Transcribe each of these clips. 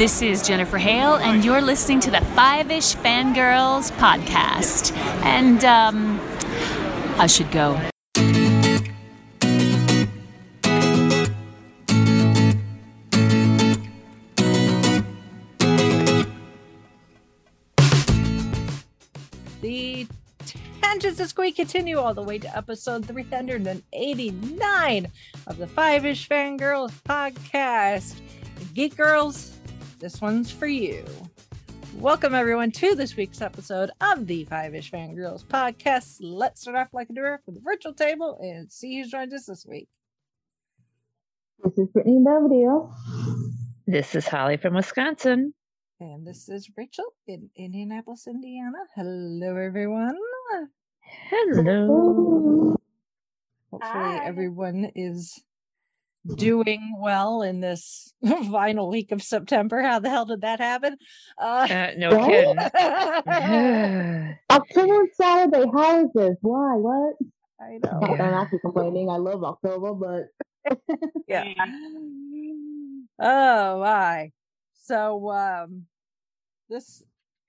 This is Jennifer Hale, and you're listening to the Five Ish Fangirls podcast. And, um, I should go. The tangents this week continue all the way to episode 389 of the Five Ish Fangirls podcast. Geek Girls, this one's for you. Welcome, everyone, to this week's episode of the Five Ish Fangirls podcast. Let's start off like a direct with the virtual table and see who's joined us this week. This is Brittany Belvedere. This is Holly from Wisconsin. And this is Rachel in Indianapolis, Indiana. Hello, everyone. Hello. Hopefully, Hi. everyone is doing well in this final week of September. How the hell did that happen? Uh, Uh, no Right? kidding. October Saturday, how is this? Why? What? I Not know. that I'm actually complaining. I love October, but Yeah. Oh my. So um this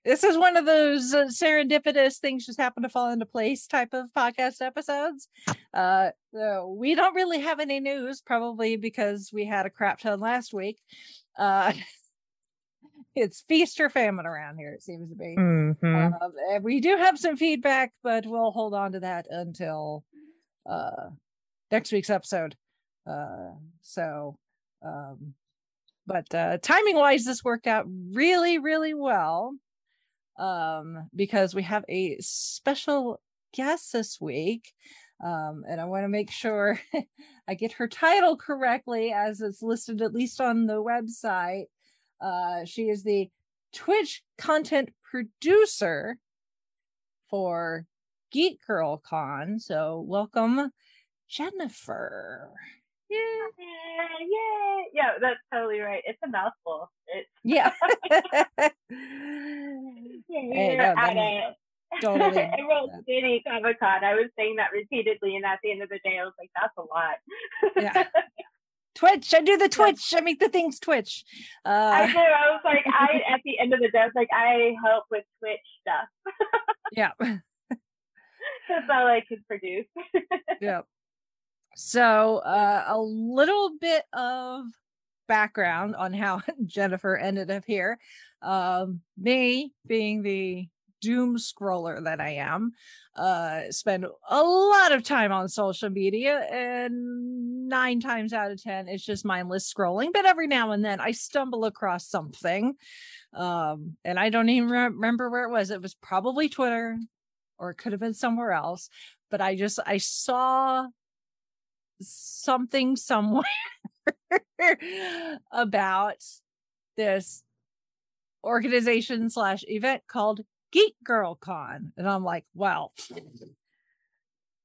this is one of those uh, serendipitous things just happen to fall into place type of podcast episodes. Uh so we don't really have any news probably because we had a crap ton last week. Uh it's feast or famine around here it seems to be. Mhm. Um, we do have some feedback, but we'll hold on to that until uh, next week's episode. Uh, so, um, but uh, timing wise, this worked out really, really well um, because we have a special guest this week. Um, and I want to make sure I get her title correctly as it's listed at least on the website. Uh, she is the Twitch content producer for Geek Girl Con. So welcome, Jennifer. Yeah, yeah, Yeah, that's totally right. It's a mouthful. It's Yeah. we're no, at a totally Emerald that. City Comic Con. I was saying that repeatedly, and at the end of the day, I was like, "That's a lot." Yeah. Twitch. I do the Twitch. I make the things Twitch. I Uh, do. I was like, I at the end of the day, I was like, I help with Twitch stuff. yeah. That's all I could produce. yeah. So uh, a little bit of background on how Jennifer ended up here. Um, me being the doom scroller that I am, uh, spend a lot of time on social media, and nine times out of ten, it's just mindless scrolling. But every now and then, I stumble across something, um, and I don't even re- remember where it was. It was probably Twitter, or it could have been somewhere else. But I just I saw something somewhere about this organization slash event called Geek Girl Con. And I'm like, well,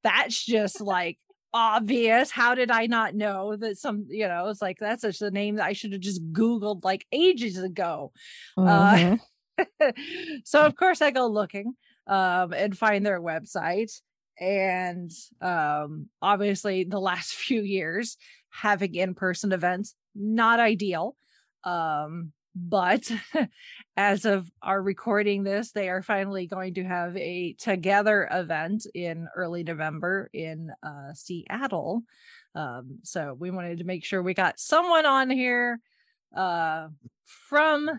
that's just like obvious. How did I not know that some, you know, it's like that's just a name that I should have just Googled like ages ago. Mhm. Uh, so of course I go looking um and find their website and um obviously the last few years having in-person events not ideal um but as of our recording this they are finally going to have a together event in early november in uh seattle. Um so we wanted to make sure we got someone on here uh from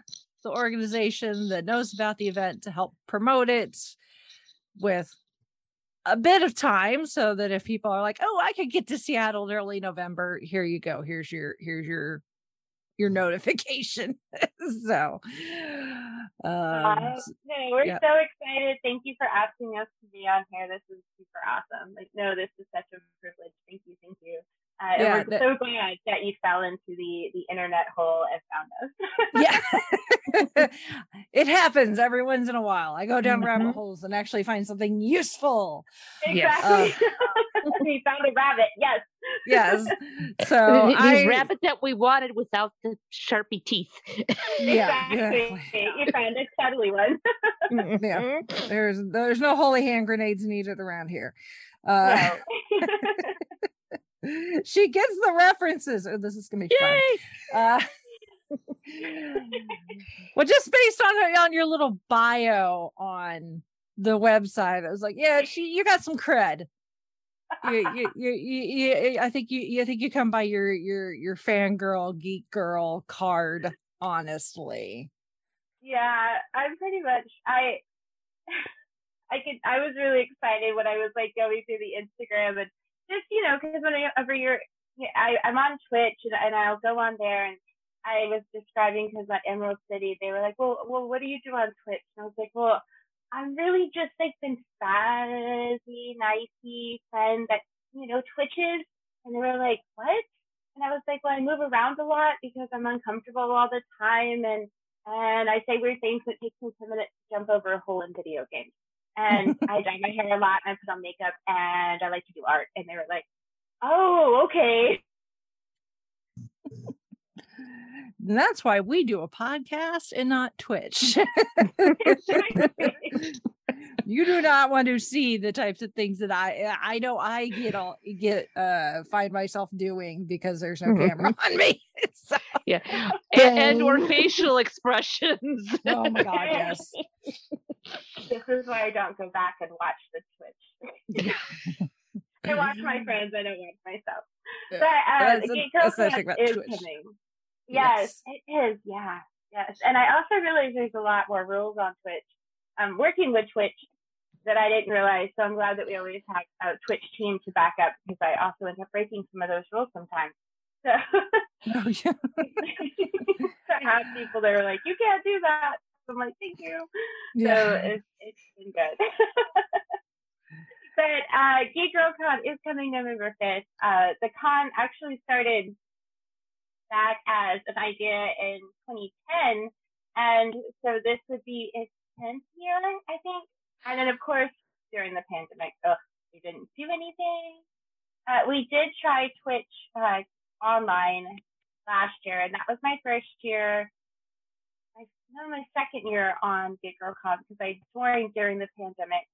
the organization that knows about the event to help promote it with a bit of time so that if people are like oh i could get to seattle in early november here you go here's your here's your your notification so um Uh, no, we're yeah. so excited. Thank you for asking us to be on here. This is super awesome. Like, no, this is such a privilege. Thank you, thank you. Uh, and Yeah, we're that- so glad that you fell into the the internet hole and found us. yeah it happens every once in a while i go down rabbit Mhm. holes and actually find something useful Yes. exactly. we found a rabbit. Yes. yes so These I, rabbits that we wanted without the sharpie teeth. yeah, exactly. yeah. You found a cuddly one. Yeah. There's there's no holy hand grenades needed around here uh No. she gets the references oh, this is gonna be fun uh well, just based on on your little bio on the website, I was like, yeah, she, you got some cred. You, you, you, you, I think you, you, I think you come by your your your fangirl, geek girl card. Honestly, Yeah, I'm pretty much. I I could. I was really excited when I was like going through the Instagram and just you know because whenever you're, I I'm on Twitch and, and I'll go on there and I was describing because at Emerald City they were like, well, well, what do you do on Twitch? And I was like, well, I'm really just like been spazzy, nicey friend that you know twitches, and they were like, what? And I was like, well, I move around a lot because I'm uncomfortable all the time, and and I say weird things that takes me ten minutes to jump over a hole in video games. And I dye my hair a lot, and I put on makeup, and I like to do art. And they were like, oh, okay. And that's why we do a podcast and not Twitch. you do not want to see the types of things that I I know I get all get uh find myself doing because there's no camera on me. So, Yeah. And, and or facial expressions. oh my god, yes. this is why I don't go back and watch the Twitch. I watch my friends. I don't watch myself. But uh, That's the a- Geek that's the Girl thing about is Twitch. coming. Yes, it is. Yeah, yes. And I also realize there's a lot more rules on Twitch. I'm working with Twitch that I didn't realize. So I'm glad that we always have a Twitch team to back up because I also end up breaking some of those rules sometimes. So Oh, yeah. I have people that are like, you can't do that. I'm like, thank you. So it's, it's been good. but uh, Geek Girl Con is coming November 5th. Uh, the con actually started back as an idea in 2010. And so this would be its 10th year, I think. And then, of course, during the pandemic, ugh, we didn't do anything. Uh, we did try Twitch uh, online last year, and that was my first year my, no, my second year on Geek Girl Con because I joined during the pandemic.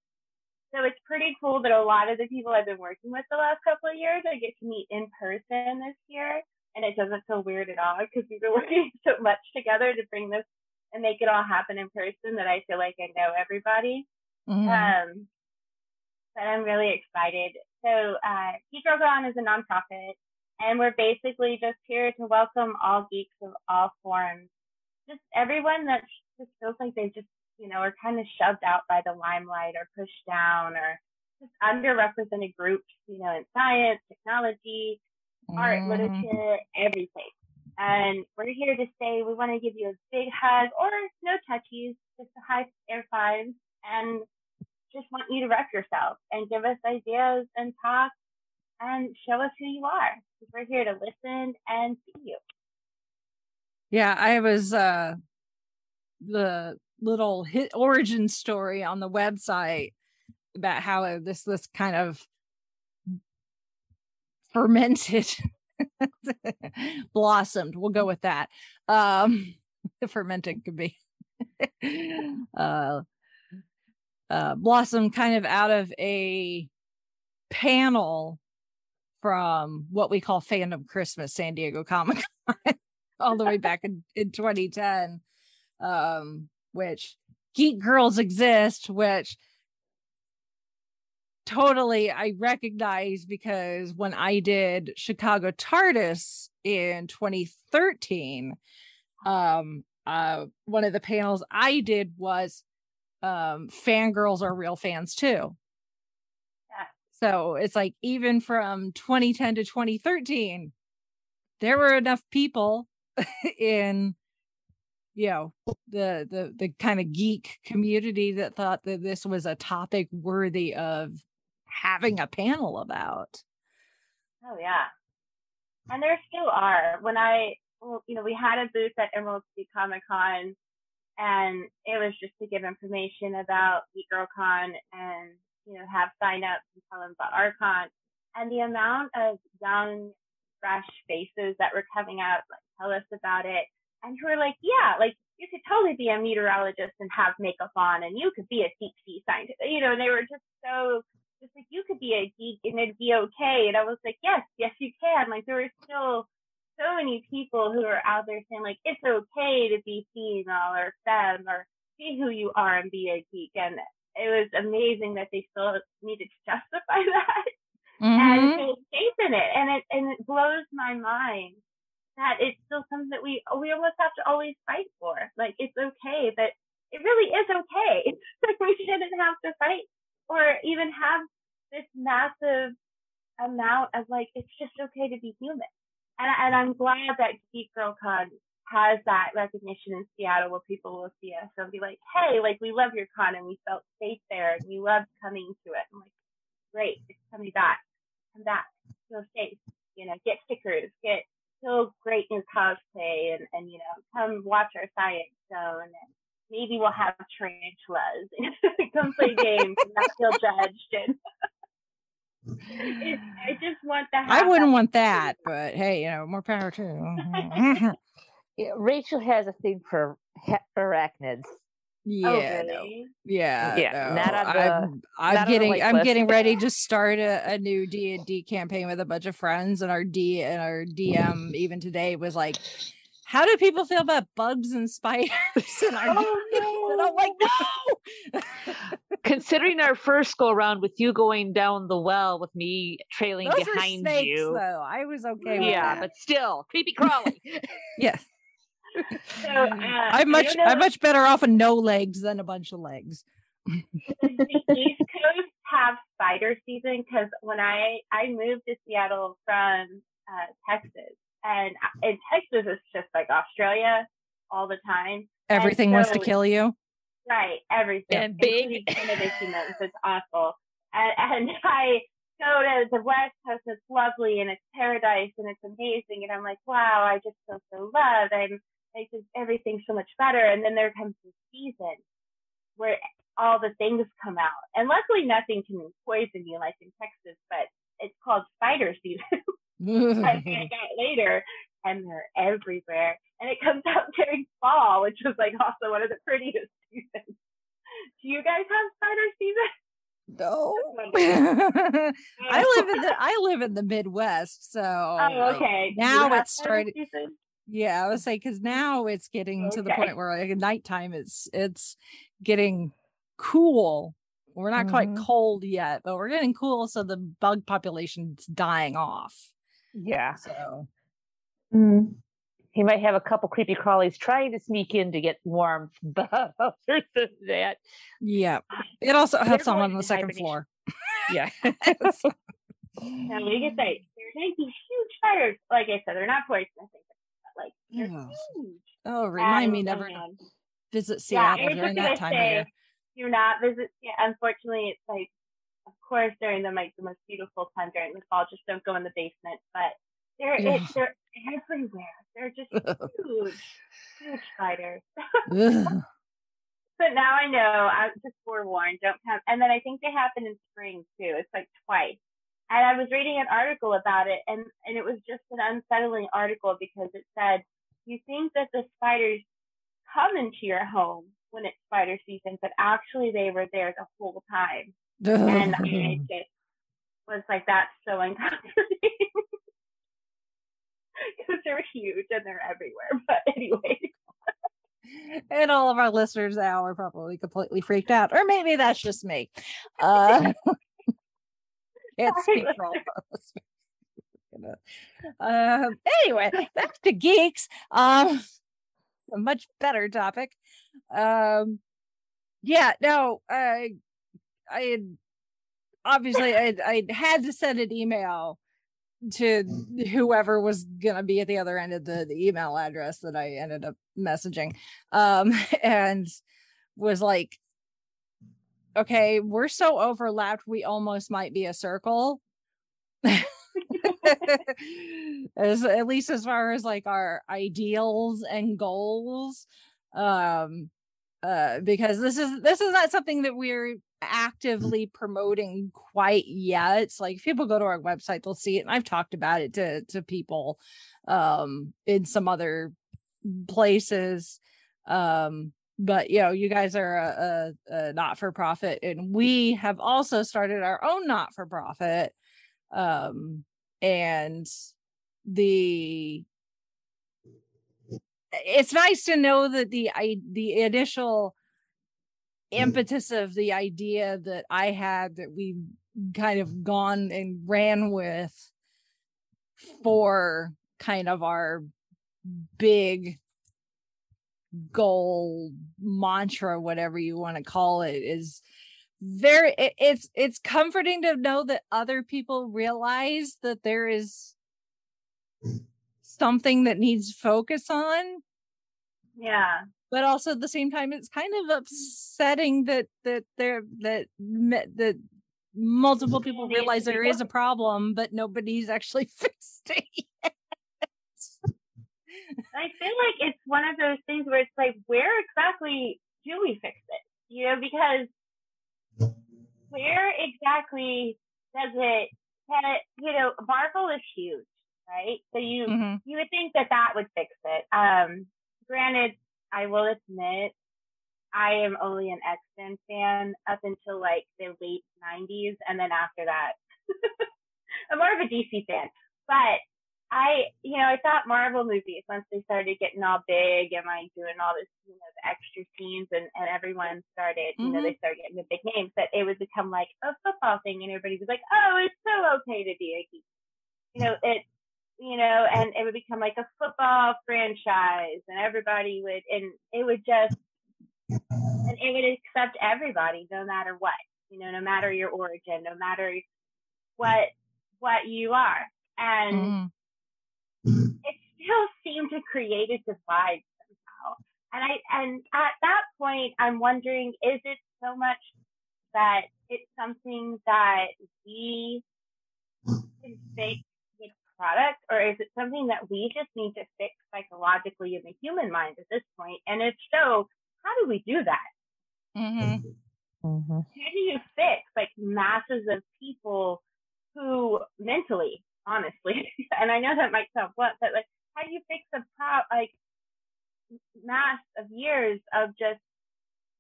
So it's pretty cool that a lot of the people I've been working with the last couple of years I get to meet in person this year, and it doesn't feel weird at all because we've been working so much together to bring this and make it all happen in person that I feel like I know everybody. Mhm. Um, but I'm really excited. So, uh, Geek Girl Con is a nonprofit, and we're basically just here to welcome all geeks of all forms. Just everyone that just feels like they just, you know, are kind of shoved out by the limelight or pushed down or just underrepresented groups, you know, in science, technology, art, Mhm. literature, everything. And we're here to say we want to give you a big hug or no touchies, just a high air five, and just want you to rep yourself and give us ideas and talk and show us who you are. We're here to listen and see you. Yeah, I was uh the little hit origin story on the website about how this this kind of fermented blossomed. We'll go with that. Um fermented could be uh uh kind of out of a panel from what we call fandom Christmas San Diego Comic Con all the way back in, in 2010 um which geek girls exist which totally i recognize because when i did chicago tardis in 2013 um uh one of the panels i did was um fangirls are real fans too Yeah. so it's like even from 2010 to 2013 there were enough people in you know the the the kind of geek community that thought that this was a topic worthy of having a panel about Oh yeah, and there still are. When I, well, you know, we had a booth at Emerald City Comic Con, and it was just to give information about Geek Girl Con and you know have sign ups and tell them about our con. And the amount of young, fresh faces that were coming out like tell us about it, and who were like, yeah, like you could totally be a meteorologist and have makeup on, and you could be a deep sea scientist. You know, they were just so just like you could be a geek and it'd be okay. And I was like, yes, yes, you can. Like there were still so many people who are out there saying like it's okay to be female or femme or be who you are and be a geek, and it was amazing that they still needed to justify that Mhm. and safe in it, and it and it blows my mind that it's still something that we we almost have to always fight for. Like it's okay, but it really is okay. Like we shouldn't have to fight or even have this massive amount of like it's just okay to be human. And and I'm glad that Geek Girl Con has that recognition in Seattle where people will see us and be like, hey, like we love your con and we felt safe there and we loved coming to it. I'm like, great, it's coming back. Come back. Feel safe. You know, get stickers, get feel great in cosplay and, and you know, come watch our science show and maybe we'll have tarantulas. And come play games and not feel judged and it, I just want to have I wouldn't want that, but hey, you know, more power to. Yeah, Rachel has a thing for he- arachnids. yeah, Oh, no. really? Yeah, Yeah, no, not on the- I'm, I'm not getting, I'm list. getting ready to start a, a new D and D campaign with a bunch of friends, and our D and our DM even today was like, "How do people feel about bugs and spiders?" And, our, oh, and I'm oh, like, "No." Considering our first go around with you going down the well with me trailing Those are behind snakes, you. though. I was okay with Yeah, that. but still, creepy crawly. yes. So uh, I'm much, don't know I'm much better off with no legs than a bunch of legs. does the East Coast have spider season? Because when I I moved to Seattle from uh, Texas, and uh, in Texas it's just like Australia all the time. And Everything wants to kill you. Right, everything. And big. including Canada humans. It's awful. And, and I go to the West Coast, it's lovely and it's paradise and it's amazing. And I'm like, wow, I just feel so loved. I'm like, just everything's so much better. And then there comes the season where all the things come out. And luckily, nothing can poison you like in Texas, but it's called spider season. I found out later, and they're everywhere. And it comes out during fall, which was like also one of the prettiest seasons. Do you guys have spider season? no. I live in the I live in the Midwest, so Oh, okay. Do now it's spider started. season? Yeah, I would say because now it's getting to the point where like at nighttime it's it's getting cool. We're not quite Mhm. cold yet, but we're getting cool, so the bug population's dying off. yeah. So Mm. He might have a couple creepy crawlies trying to sneak in to get warmth, but other than that, yeah, it also They're helps on on the second hibernation. floor. yeah. Now, we can say there's like these huge fires. Like I said, they're not poisonous, but like they're Yeah. huge. Oh, remind me never to um, visit Seattle I was during that gonna time of year. say, do not visit. Yeah, unfortunately, it's like, of course, during the like the most beautiful time during the fall, just don't go in the basement. But they're Yeah. it, they're everywhere. They're just huge, huge spiders. But now I know. I'm just forewarned. Don't come. And then I think they happen in spring too. It's like twice. And I was reading an article about it, and and it was just an unsettling article because it said you think that the spiders come into your home when it's spider season, but actually they were there the whole time. And I just was like, that's so uncomfortable. Because they're huge and they're everywhere. But anyway, and all of our listeners now are probably completely freaked out, or maybe that's just me. Uh, can't speak for all of us. Um, anyway, back to geeks. Um, a much better topic. Um, yeah, no, I, I had obviously I I had to send an email to whoever was gonna be at the other end of the, the email address that I ended up messaging. Um and was like, okay, we're so overlapped, we almost might be a circle. as at least as far as like our ideals and goals. Um uh because this is this is not something that we're actively promoting quite yet. It's like if people go to our website, they'll see it. And I've talked about it to to people um in some other places. Um, but you know, you guys are a, a, a not for profit, and we have also started our own not for profit. Um, and the it's nice to know that the I the initial Mm. impetus of the idea that I had that we kind of gone and ran with for kind of our big goal mantra whatever you want to call it is very it, it's it's comforting to know that other people realize that there is something that needs focus on Yeah. But also at the same time it's kind of upsetting that that there that that multiple people realize there is a problem but nobody's actually fixed it I feel like it's one of those things where it's like, where exactly do we fix it? You know, because where exactly does it, you know, Marvel is huge, right? So you, Mhm. you would think that that would fix it. Um, granted, I will admit, I am only an X-Men fan up until like the late 90s. And then after that, I'm more of a DC fan. But I, you know, I thought Marvel movies, once they started getting all big and like doing all this, you know, the extra scenes and, and everyone started, you know, they mm-hmm. started getting the big names, that it would become like a football thing and everybody was like, oh, it's so okay to be a geek. You know, it, you know, and it would become like a football franchise and everybody would, and it would just, and it would accept everybody no matter what, you know, no matter your origin, no matter what, what you are. And, Mhm. it still seemed to create a divide somehow. And I and at that point I'm wondering, is it so much that it's something that we can fix product, or is it something that we just need to fix psychologically in the human mind at this point? And if so, how do we do that? Mhm. Mhm. How do you fix like masses of people who mentally, honestly, and I know that might sound blunt, but like, how do you fix a pro like mass of years of just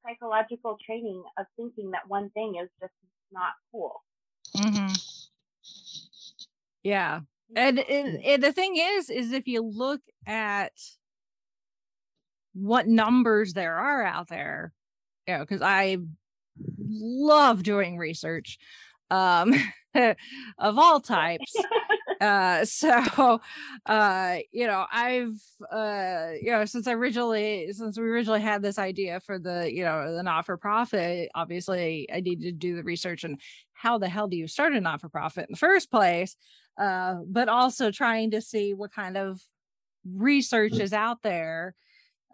psychological training of thinking that one thing is just not cool? Mhm. Yeah. And, and, and the thing is, is if you look at what numbers there are out there, you know, because I love doing research um of all types. uh so uh you know i've uh you know since i originally since we originally had this idea for the you know the not for profit obviously i needed to do the research and how the hell do you start a not for profit in the first place uh but also trying to see what kind of research is out there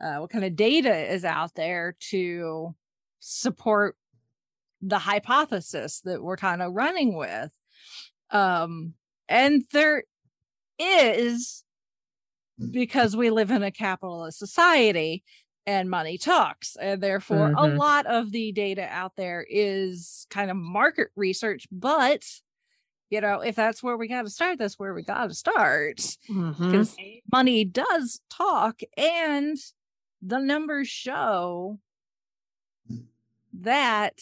uh what kind of data is out there to support the hypothesis that we're kind of running with. Um and there is because we live in a capitalist society and money talks and therefore a Mhm. lot of the data out there is kind of market research but you know if that's where we got to start that's where we got to start because money does talk and the numbers show that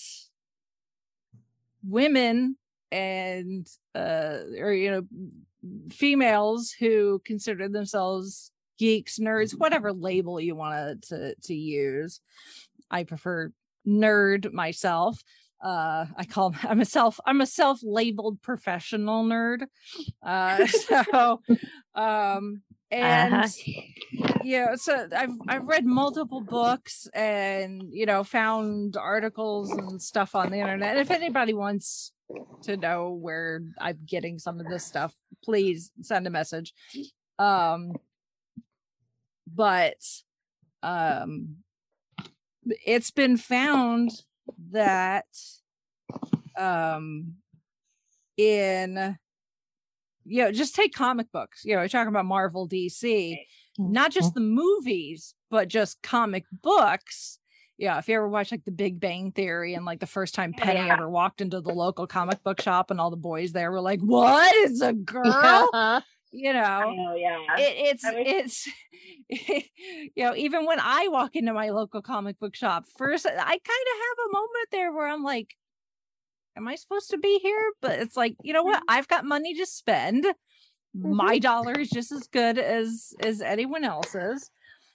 women and uh or you know females who consider themselves geeks nerds whatever label you want to to use i prefer nerd myself uh i call i'm a self i'm a self-labeled professional nerd uh so um and Uh-huh. yeah so i've i've read multiple books and you know found articles and stuff on the internet if anybody wants to know where i'm getting some of this stuff please send a message um but um it's been found that um in you know just take comic books you know we're talking about marvel dc not just the movies but just comic books. Yeah if you ever watch like the big bang theory and like the first time Oh, penny yeah. ever walked into the local comic book shop and all the boys there were like what? Is a girl? Uh-huh. You know know, yeah. it, it's was- it's you know even when i walk into my local comic book shop first i kind of have a moment there where i'm like am i supposed to be here? But it's like you know what? I've got money to spend. My dollar is just as good as as anyone else's.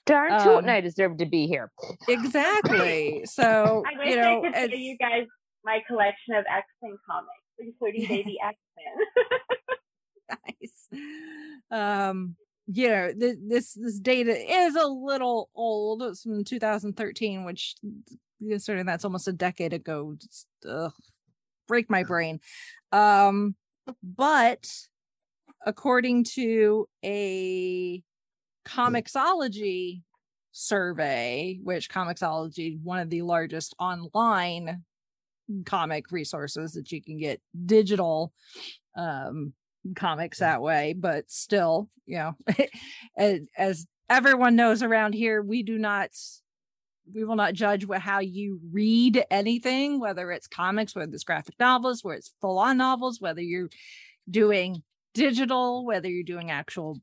Darn tootin' Um, I deserve to be here. exactly. So I wish you know, I could show you guys my collection of X Men comics, including Baby X Nice. Um, you know, th- this this data is a little old. It's from 2013, which considering that's almost a decade ago, just, break my brain. Um, but according to a comiXology survey, which comiXology, one of the largest online comic resources that you can get digital um comics that way but still you know as, everyone knows around here we do not we will not judge what how you read anything whether it's comics whether it's graphic novels whether it's full on novels whether you're doing digital whether you're doing actual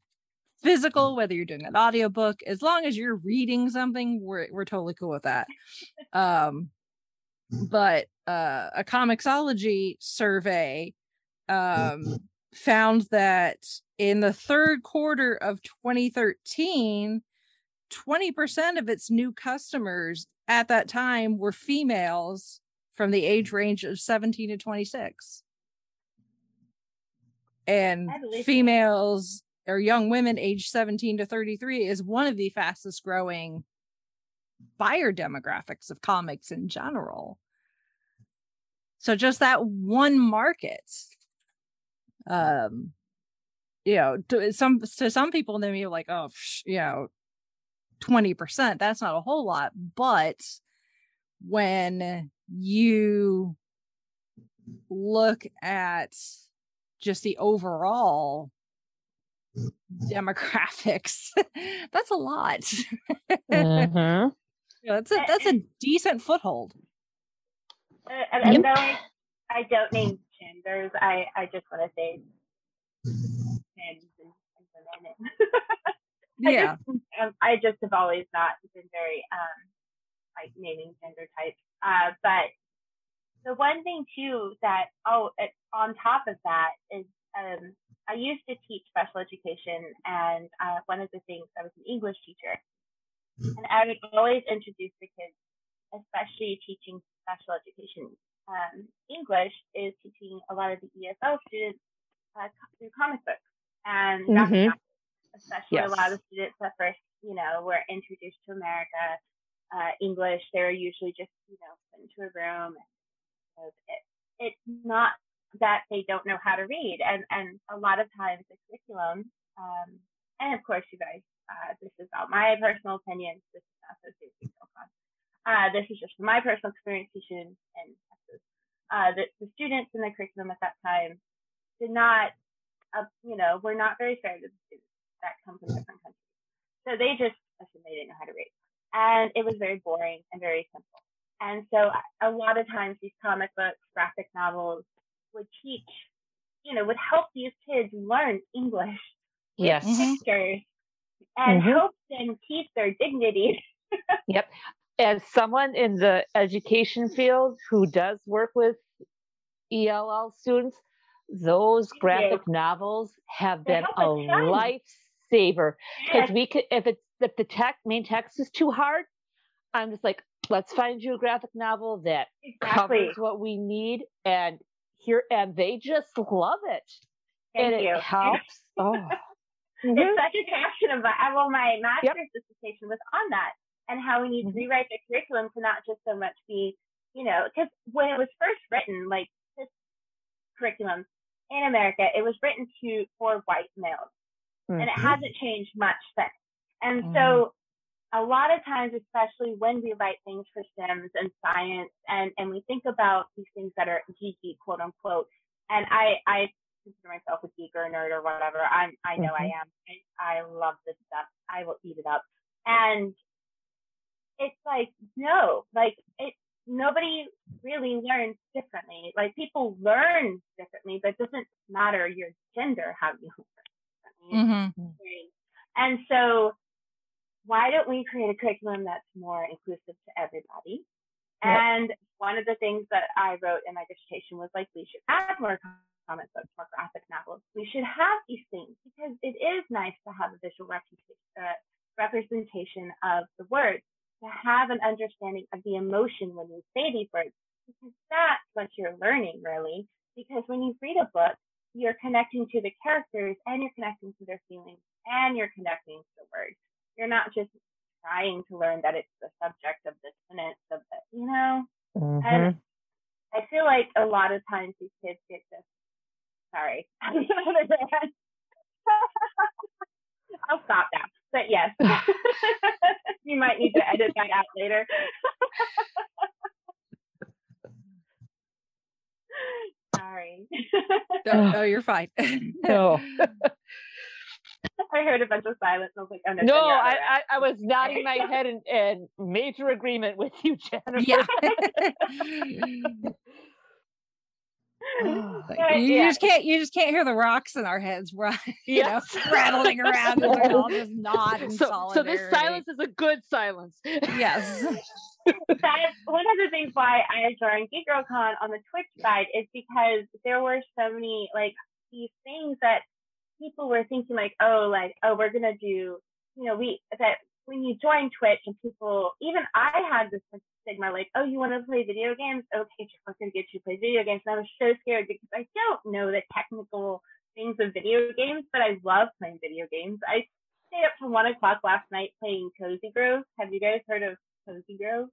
physical whether you're doing an audiobook as long as you're reading something we're we're totally cool with that. Um but uh a comiXology survey um found that in the third quarter of 2013 20% of its new customers at that time were females from the age range of 17 to 26 and I believe it. females or young women aged 17 to 33 is one of the fastest growing buyer demographics of comics in general so just that one market um you know to some to some people they may be like oh psh, you know 20% that's not a whole lot but when you look at just the overall demographics that's a lot Mhm. Yeah, that's a that's a decent foothold Uh, and, and Yep. though I, I don't name genders, I, I just want to say and, and women. I yeah just, um, I just have always not been very um, like naming gender types. Uh, but the one thing too that oh, it, on top of that is um, I used to teach special education, and uh, one of the things I was an English teacher, and I would always introduce the kids, especially teaching special education um, English, is teaching a lot of the ESL students uh, through comic books and Mhm. novels especially a lot of students that first, you know, were introduced to America, uh, English, they were usually just, you know, put into a room. And it, it's not that they don't know how to read. And, and a lot of times the curriculum, um, and of course, you guys, uh, this is all my personal opinion. This is not associated with. Uh, this is just my personal experience teaching in. Uh, the, the students in the curriculum at that time did not, uh, you know, were not very fair to the students that come from different countries. So they just assumed they didn't know how to read. And it was very boring and very simple. And so a lot of times these comic books, graphic novels would teach, you know, would help these kids learn English Yes. Pictures and Mhm. help them keep their dignity. As someone in the education field who does work with ELL students, those graphic novels have been a lifesaver because we could if it's if the tech main text is too hard, I'm just like, let's find you a graphic novel that exactly. covers what we need and here and they just love it. Thank and you. it helps. Oh. It's mm-hmm. such a passion of mine. Well, my master's dissertation was on that and how we need to Mhm. rewrite the curriculum to not just so much be, you know, because when it was first written, like this curriculum in America, it was written to for white males, and it Mhm. hasn't changed much since. And so, a lot of times, especially when we write things for STEMs and science, and and we think about these things that are geeky, quote unquote, and I I consider myself a geek or a nerd or whatever. I'm I know I am. I, I love this stuff. I will eat it up. And it's like no, like it. Nobody really learns differently. Like people learn differently, but it doesn't matter your gender how you learn. differently. Mhm. And so, why don't we create a curriculum that's more inclusive to everybody? Yep. And one of the things that I wrote in my dissertation was like, we should add more comic books, more graphic novels. We should have these things because it is nice to have a visual representation, uh, representation of the words, to have an understanding of the emotion when you say these words, because that's what you're learning really. Because when you read a book, you're connecting to the characters and you're connecting to their feelings and you're connecting to the words. You're not just trying to learn that it's the subject of the sentence of the, you know? Mhm. And I feel like a lot of times these kids get this. Sorry. I'll stop now. But yes, you might need to edit that out later. Sorry. No, no, oh, you're fine. no, I heard a bunch of silence. I was like, oh no. no, I. I, I was nodding my head in, in major agreement with you, Jennifer. yeah. Oh, Like, But, you yeah. just can't you just can't hear the rocks in our heads right you Yes. know rattling around and we all just nod in so, so this silence is a good silence. yes That's one of the things why I joined Geek Girl Con on the Twitch side is because there were so many like these things that people were thinking like, oh, like, oh, we're gonna do, you know, we that when you join Twitch and people, even I had this stigma like, oh, you want to play video games? Okay, we're gonna get you to play video games. And I was so scared because I don't know the technical things of video games, but I love playing video games. I stayed up till one o'clock last night playing Cozy Grove. Have you guys heard of Cozy Grove?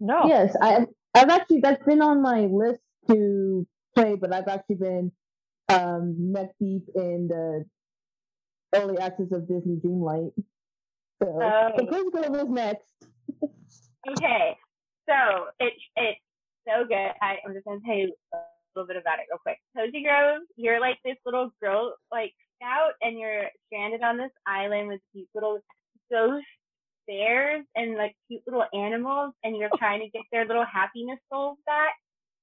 No. Yes, I I've actually that's been on my list to play, but I've actually been um neck deep in the early access of Disney Dreamlight. So Oh. the is next. Okay, so it's it's so good. I, I'm just gonna tell you a little bit about it real quick. Cozy Grove, you're like this little girl, like scout, and you're stranded on this island with these little ghost bears and like cute little animals, and you're oh. trying to get their little happiness souls back.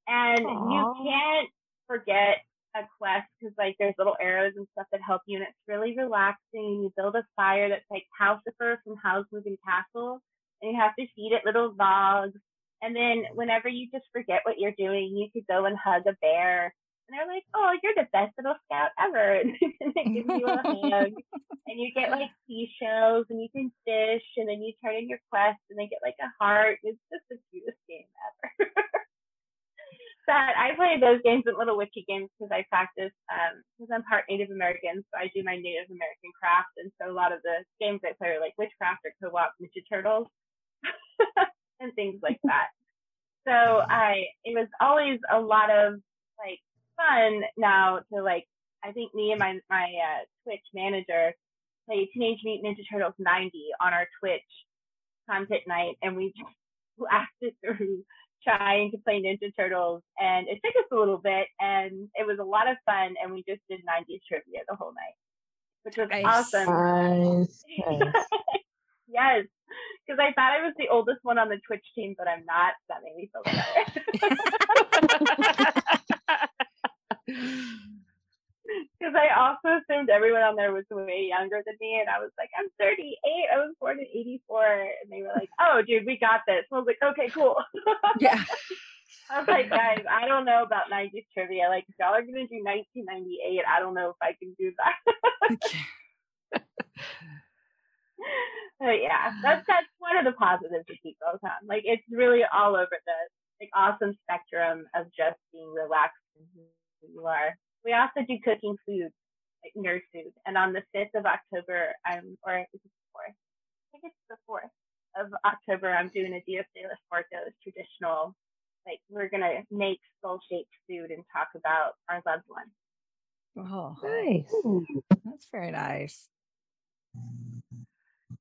And you can't forget a quest because like there's little arrows and stuff that help you, and it's really relaxing. You build a fire that's like Calcifer from Howl's Moving Castle and you have to feed it little logs. And then whenever you just forget what you're doing, you could go and hug a bear. And they're like, "Oh, you're the best little scout ever!" And they give you a hug, and you get like seashells, and you can fish, and then you turn in your quest, and they get like a heart. It's just the cutest game ever. that I play those games and little witchy games because I practice because I'm part Native American, so I do my Native American craft, and so a lot of the games I play are like witchcraft or co-op Ninja Turtles and things like that. So I it was always a lot of like fun now to like I think me and my my uh, Twitch manager play Teenage Mutant Ninja Turtles 90 on our Twitch content night, and we just blasted through trying to play Ninja Turtles, and it took us a little bit, and it was a lot of fun, and we just did 90s trivia the whole night, which was Nice. awesome. Nice. nice. yes, because I thought I was the oldest one on the Twitch team, but I'm not. So that made me feel better. Because I also assumed everyone on there was way younger than me, and I was like, I'm 38. I was born in 84, and they were like, Oh, dude, we got this. And I was like, Okay, cool. yeah I was like, guys, I don't know about 90s trivia. Like, if y'all are gonna do 1998, I don't know if I can do that. but yeah, that's that's one of the positives of Geek Girl Like, it's really all over the like awesome spectrum of just being relaxed and who you are. We also do cooking food, like nerd food. And on the 5th of October, I'm, or is it the 4th? I think it's the 4th of October, I'm doing a Dia de los Muertos traditional. Like, we're going to make soul shaped food and talk about our loved ones. oh nice. that's very nice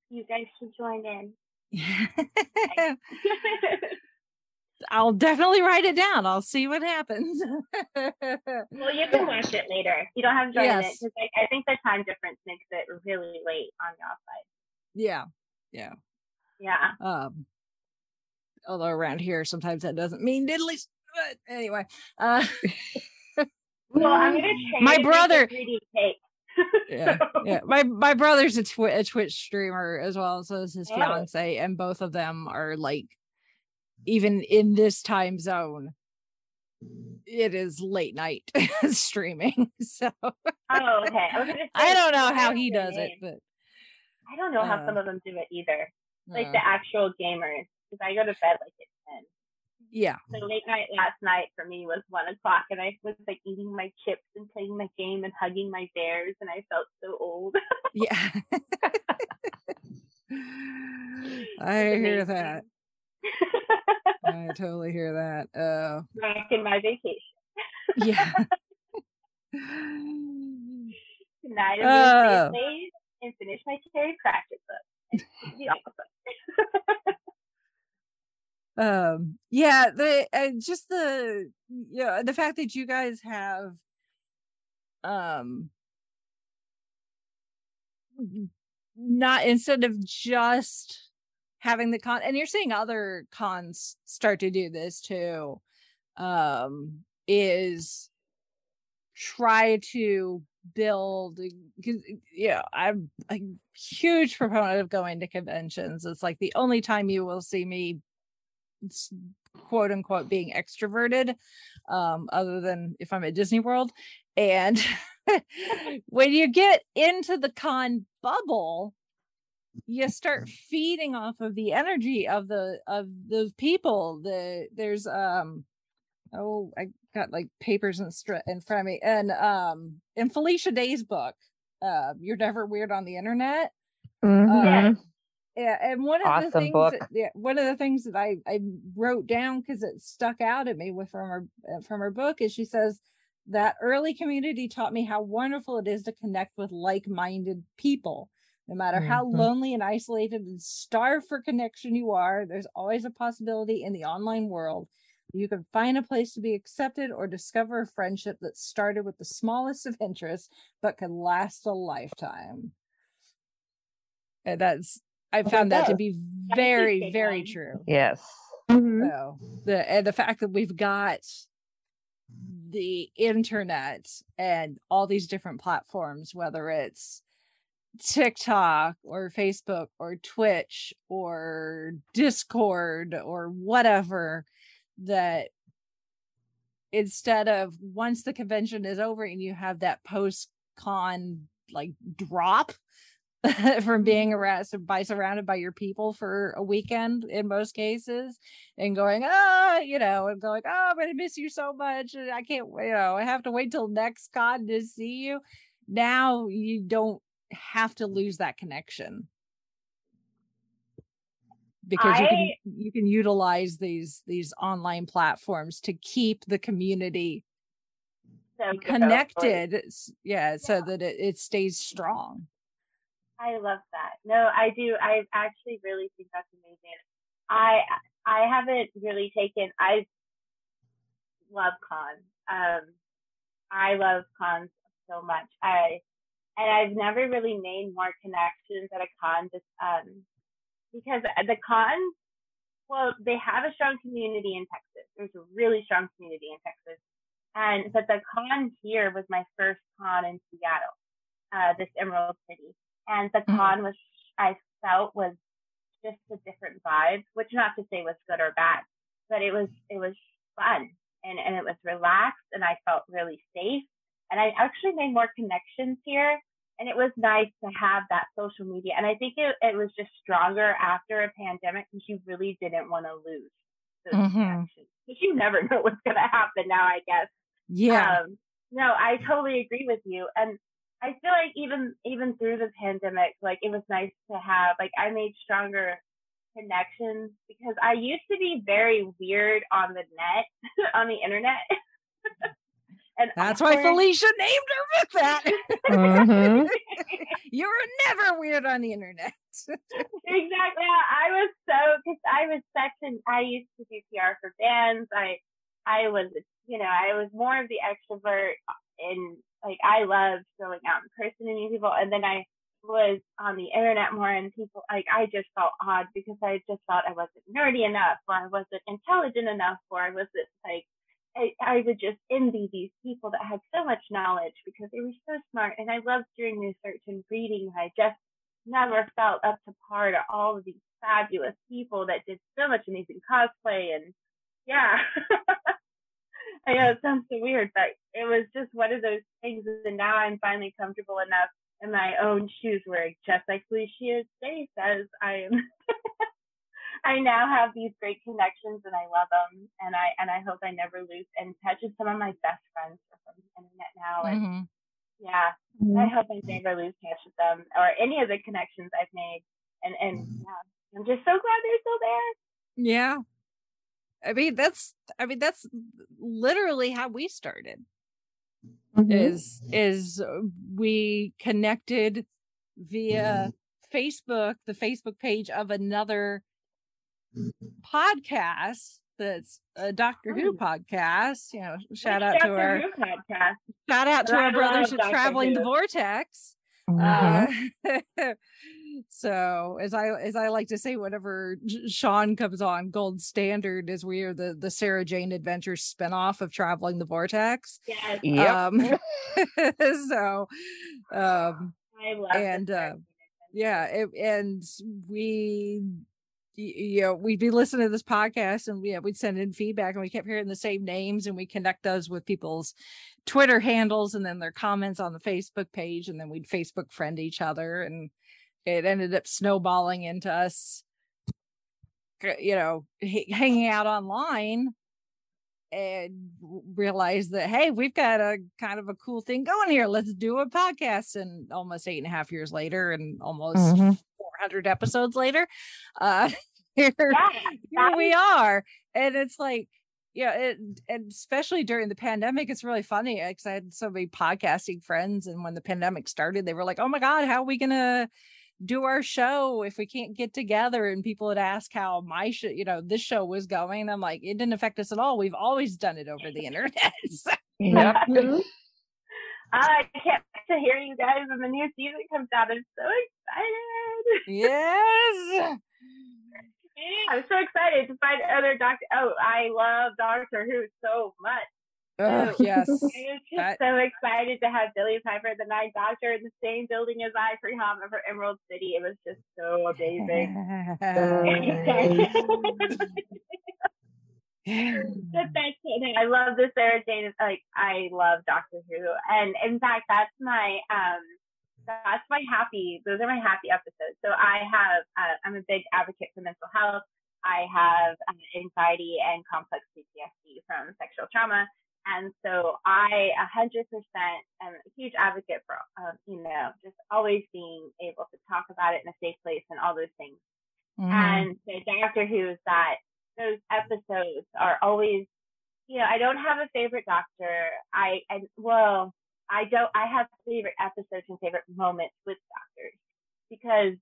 You guys should join in. I'll definitely write it down. I'll see what happens. well, you can watch it later. You don't have to join Yes. it because I, I think the time difference makes it really late on your side. yeah. Yeah. Yeah. Um although around here sometimes that doesn't mean diddly but anyway. Uh Well, I'm going to trade My brother- yeah. Yeah. My my brother's a, twi- a Twitch streamer as well, so is his Oh. fiance, and both of them are like even in this time zone. It is late night streaming. So Oh, okay. I, gonna I don't know how he does it, but I don't know how Uh. some of them do it either. Like Uh, the actual gamers, because I go to bed like at ten. yeah. So late night last night for me was one o'clock, and I was like eating my chips and playing my game and hugging my bears, and I felt so old. Yeah. I hear that. I totally hear that. Oh, Back in my vacation. yeah. Tonight I'm Oh. and finish my Terry Pratchett book. Um yeah the uh, just the yeah the fact that you guys have um not instead of just having the con and you're seeing other cons start to do this too um is try to build because yeah i'm a huge proponent of going to conventions. It's like the only time you will see me quote unquote being extroverted um other than if i'm at disney world and when you get into the con bubble you start feeding off of the energy of the of those people the there's um oh i got like papers in, str- in front of me and um in felicia day's book uh you're never weird on the internet Mhm. yeah, and one of the things, book. that- yeah, one of the things that I I wrote down because it stuck out at me with from her uh, from her book is she says that early community taught me how wonderful it is to connect with like-minded people. No matter how Mhm. lonely and isolated and starved for connection you are, there's always a possibility in the online world you can find a place to be accepted or discover a friendship that started with the smallest of interests but could last a lifetime. And that's I Okay, found that to be very, very one. true. Yes. Mhm. So the and the fact that we've got the internet and all these different platforms, whether it's TikTok or Facebook or Twitch or Discord or whatever, that instead of once the convention is over and you have that post con like drop from being around by surrounded by your people for a weekend in most cases and going ah you know and going oh i'm gonna miss you so much and i can't you know i have to wait till next con to see you. Now you don't have to lose that connection because you can you can utilize these these online platforms to keep the community connected s- yeah so that it, it stays strong I love that. No, I do. I actually really think that's amazing. I I haven't really taken. I love cons. Um, I love cons so much. I and I've never really made more connections at a con just um because the cons. Well, they have a strong community in Texas. There's a really strong community in Texas, and but the con here was my first con in Seattle, uh, this Emerald City and the Mhm. con was I felt was just a different vibe, which not to say was good or bad, but it was it was fun and and it was relaxed and I felt really safe and I actually made more connections here and it was nice to have that social media and I think it, it was just stronger after a pandemic because you really didn't want to lose those Mhm. connections because you never know what's going to happen now I guess yeah um, no, I totally agree with you. And I feel like even even through the pandemic, like it was nice to have like I made stronger connections because I used to be very weird on the net, on the internet. and that's why awkward. felicia named her with that Mhm. you were never weird on the internet exactly. I was so because I was such an I used to do PR for bands. I I was you know I was more of the extrovert and like I loved going out in person and meeting people. And then I was on the internet more and people like I just felt odd because I just thought I wasn't nerdy enough or I wasn't intelligent enough or I wasn't like I, I would just envy these people that had so much knowledge because they were so smart and I loved doing research and reading. I just never felt up to par to all of these fabulous people that did so much amazing cosplay and yeah. I know it sounds so weird, but it was just one of those things and now I'm finally comfortable enough in my own shoes where just like Felicia Day says, I am I now have these great connections and I love them and I and I hope I never lose in touch with some of my best friends from the internet now and Mhm. yeah Mm-hmm. I hope I never lose touch with them or any of the connections I've made and and yeah I'm just so glad they're still there Yeah. I mean, that's I mean, that's literally how we started. Mhm. Is is uh, we connected via Facebook, the Facebook page of another podcast that's a Doctor Who podcast. You know, shout Which out to our Who podcast shout out to I our brothers at Doctor traveling the Who. vortex. Mhm. Uh, so as I as I like to say, whenever Sean comes on, gold standard is we are the the Sarah Jane Adventures spinoff of Traveling the Vortex. yes Yep. Um, so um, I love and, uh, yeah, it, and we y- you know we'd be listening to this podcast and we we'd send in feedback and we kept hearing the same names and we connect those with people's twitter handles and then their comments on the facebook page and then we'd facebook friend each other and it ended up snowballing into us you know h- hanging out online and realized that hey we've got a kind of a cool thing going here let's do a podcast and almost eight and a half years later and almost Mhm. 400 episodes later uh here, yeah here we are and it's like yeah it, and especially during the pandemic it's really funny because i had so many podcasting friends and when the pandemic started they were like oh my god how are we gonna do our show if we can't get together and people would ask how my show you know this show was going i'm like it didn't affect us at all we've always done it over the internet So, Yep. Mhm. I can't wait to hear you guys when the new season comes out. I'm so excited. yes I'm so excited to find other Doctor. Oh, I love Doctor Who so much. oh yes I was just That- so excited to have Billie Piper, the Night Doctor, in the same building as I for Hom for Emerald City. It was just so amazing. the best thing. I love the Sarah Jane. Like I love Doctor Who, and in fact, that's my um, that's my happy. Those are my happy episodes. So I have. Uh, I'm a big advocate for mental health. I have um, anxiety and complex PTSD from sexual trauma. And so I a hundred percent am a huge advocate for, um, you know, just always being able to talk about it in a safe place and all those things. Mhm. And so Doctor Who is that those episodes are always, you know, I don't have a favorite doctor. I, and well, I don't, I have favorite episodes and favorite moments with doctors because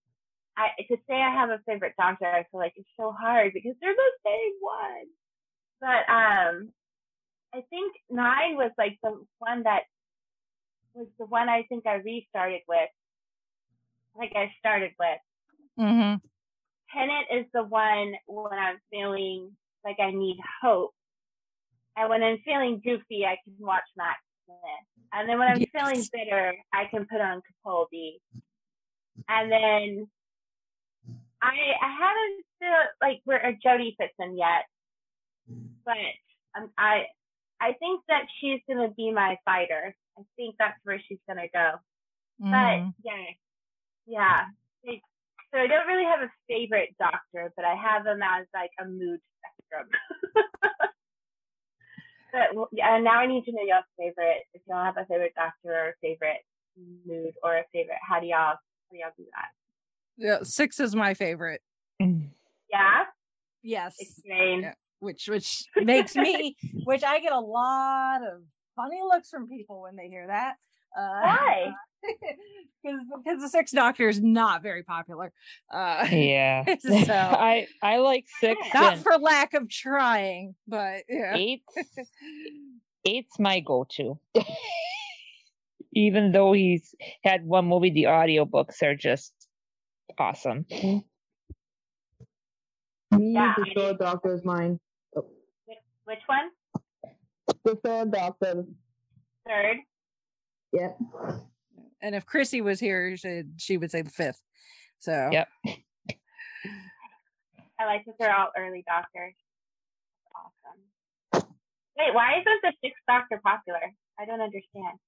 I, to say I have a favorite doctor, I feel like it's so hard because they're the same one. But, um, I think nine was like the one that was the one I think I restarted with. Like I started with. Mhm. Tennant is the one when I'm feeling like I need hope. And when I'm feeling goofy, I can watch Matt Smith. And then when I'm feeling bitter, I can put on Capaldi. And then I I haven't feel like where Jodie fits in yet, but um, I I think that she's gonna be my fighter. I think that's where she's gonna go. But Mhm. yeah, yeah. Like, so I don't really have a favorite doctor, but I have them as like a mood spectrum. but well, yeah, and now I need to know y'all's favorite. If y'all have a favorite doctor or a favorite mood or a favorite, how do y'all how do y'all do that? yeah six is my favorite Yeah, yes explain. Yeah. which which makes me which I get a lot of funny looks from people when they hear that. Uh, Why? Because because the Six Doctor is not very popular. Uh, Yeah. So- I I like six not for lack of trying, but yeah. eight. Eight's my go-to. Even though he's had one movie, the audiobooks are just awesome. Me, Yeah, the I third doctor is mine. Which one? The third doctor. Third. Yeah. And if Chrissy was here, she, she would say the fifth. So Yep. I like that they're all early doctors. Awesome. Wait, why isn't the sixth doctor popular? I don't understand.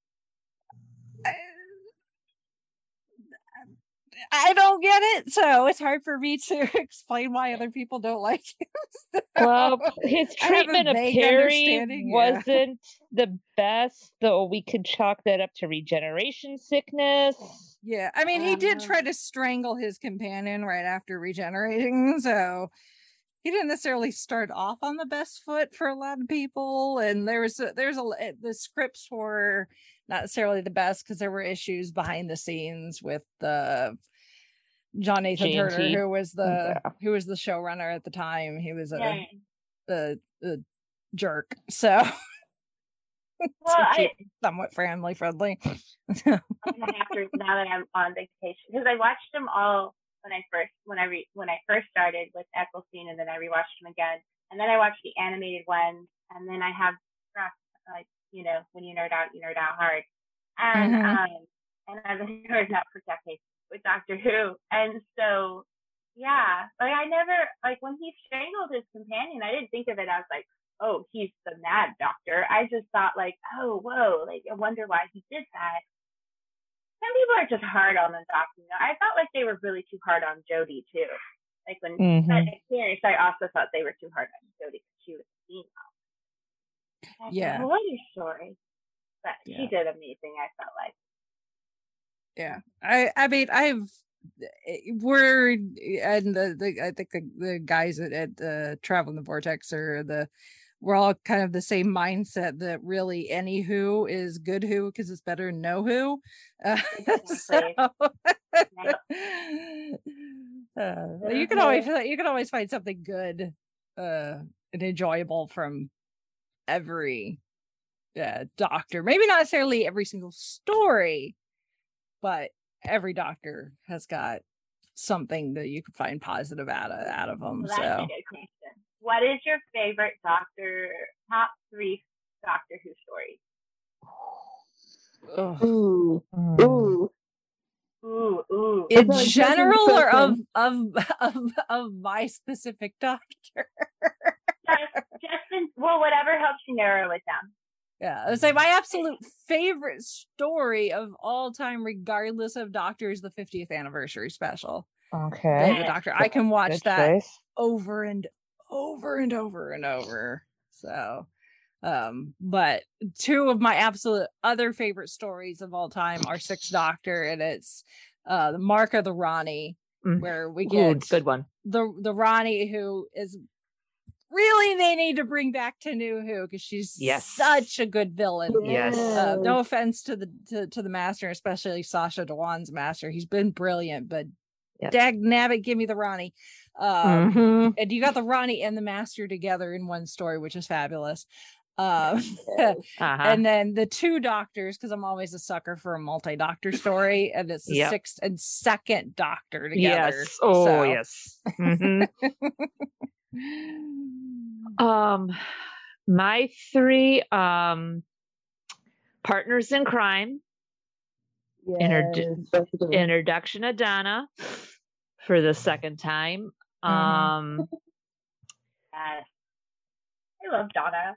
I don't get it, so it's hard for me to explain why other people don't like him. So, Well, his I have a treatment of Perry understanding, yeah. wasn't the best, though we could chalk that up to regeneration sickness. yeah, I mean, he did Um, try to strangle his companion right after regenerating, so he didn't necessarily start off on the best foot for a lot of people. And there was a, there's a eh, the scripts were not necessarily the best because there were issues behind the scenes with the John Nathan Turner, JNT. who was the Yeah. who was the showrunner at the time. He was a Yeah. a, a jerk. So Well, to I, somewhat family friendly. I'm gonna have to now that I'm on vacation because I watched them all when I first when I re, when I first started with Eccleston, and then I rewatched them again, and then I watched the animated ones, and then I have like you know when you nerd out, you nerd out hard, and Mhm. um and I've been nerding out for decades with Doctor Who, and so yeah, like I never like when he strangled his companion, I didn't think of it as like oh he's the mad doctor. I just thought like oh whoa like I wonder why he did that some people are just hard on the doctor. You know, I felt like they were really too hard on Jodie too. Like when Mhm. that experience, I also thought they were too hard on Jodie because she was female. That's Yeah. a story. But Yeah. she did amazing. I felt like. yeah i i mean i've eh, we're and the, the i think the, the guys at, at uh traveling the vortex are the we're all kind of the same mindset that really any who is good who because it's better than no who uh, Exactly. so, Yeah. uh, you can always you can always find something good uh and enjoyable from every uh, doctor maybe not necessarily every single story but every doctor has got something that you can find positive out of out of them Well, that's a so good question. What is your favorite Doctor top three Doctor Who stories? ugh. Ooh, ooh. Ooh, ooh. in like general or of, of of of my specific doctor Just, just in, well, whatever helps you narrow it down. Yeah, I would say my absolute favorite story of all time, regardless of Doctor, is the 50th anniversary special. Okay. the Doctor. I can watch Good that choice. over and over and over and over. So, um, but two of my absolute other favorite stories of all time are Sixth Doctor, and it's uh the Mark of the Rani, Mm. where we Ooh, get good one. the the Rani who is really they need to bring back to New Who because she's Yes. such a good villain. Yes. Uh, no offense to the to, to the master, especially Sacha Dhawan's master. He's been brilliant, but Yep. dag nabbit, give me the Rani. Um, Mhm. and you got the Rani and the master together in one story, which is fabulous. Um, Uh-huh. and then the two doctors, because I'm always a sucker for a multi-doctor story, and it's the Yep. sixth and second doctor together. yes. Oh, So- yes. Mhm. Um, my three um partners in crime. Yes, that's a good one. Introduction of Donna for the second time. Um, Yes. I love Donna.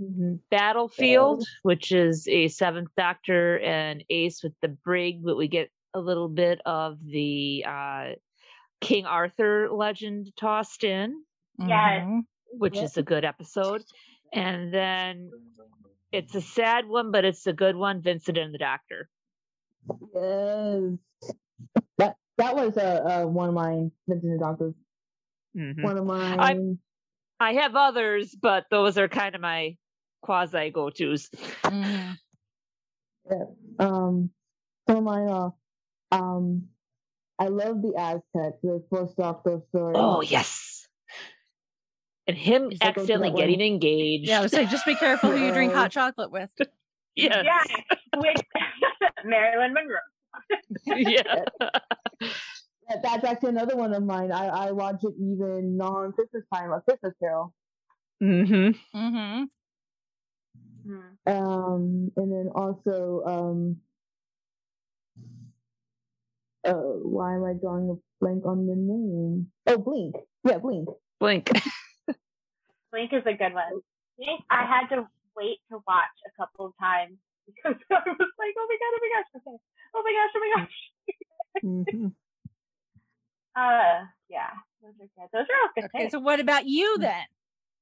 Mhm. Battlefield, which is a seventh Doctor and Ace with the brig, but we get a little bit of the uh, King Arthur legend tossed in, Yes. Mhm. which Yep. is a good episode. And then it's a sad one, but it's a good one. Vincent and the Doctor. Yes. That that was a, uh one of mine, Vincent and the Doctor. Mhm. One of mine. I have others, but those are kind of my quasi go tos. Mhm. Um, some of mine are. Um, I love the Aztec, the first Doctor story. Oh yes. And him Is that go to accidentally that one? getting engaged. Yeah, I would say just be careful who you drink hot chocolate with. yes. Yeah. With Marilyn Monroe. yeah. That, that's actually another one of mine. I, I watch it even non Christmas time, a Christmas Carol. Mm-hmm. Mm-hmm. Hmm. Um, and then also, um, uh, why am I drawing a blank on the name? Oh, Blink. Yeah, Blink. Blink. Blink is a good one. Blink, I had to wait to watch a couple of times because I was like, oh my god, oh my gosh, okay. oh my gosh, oh my gosh. Mhm. Uh, yeah, those are good. Those are all good. Okay, picks. so what about you then?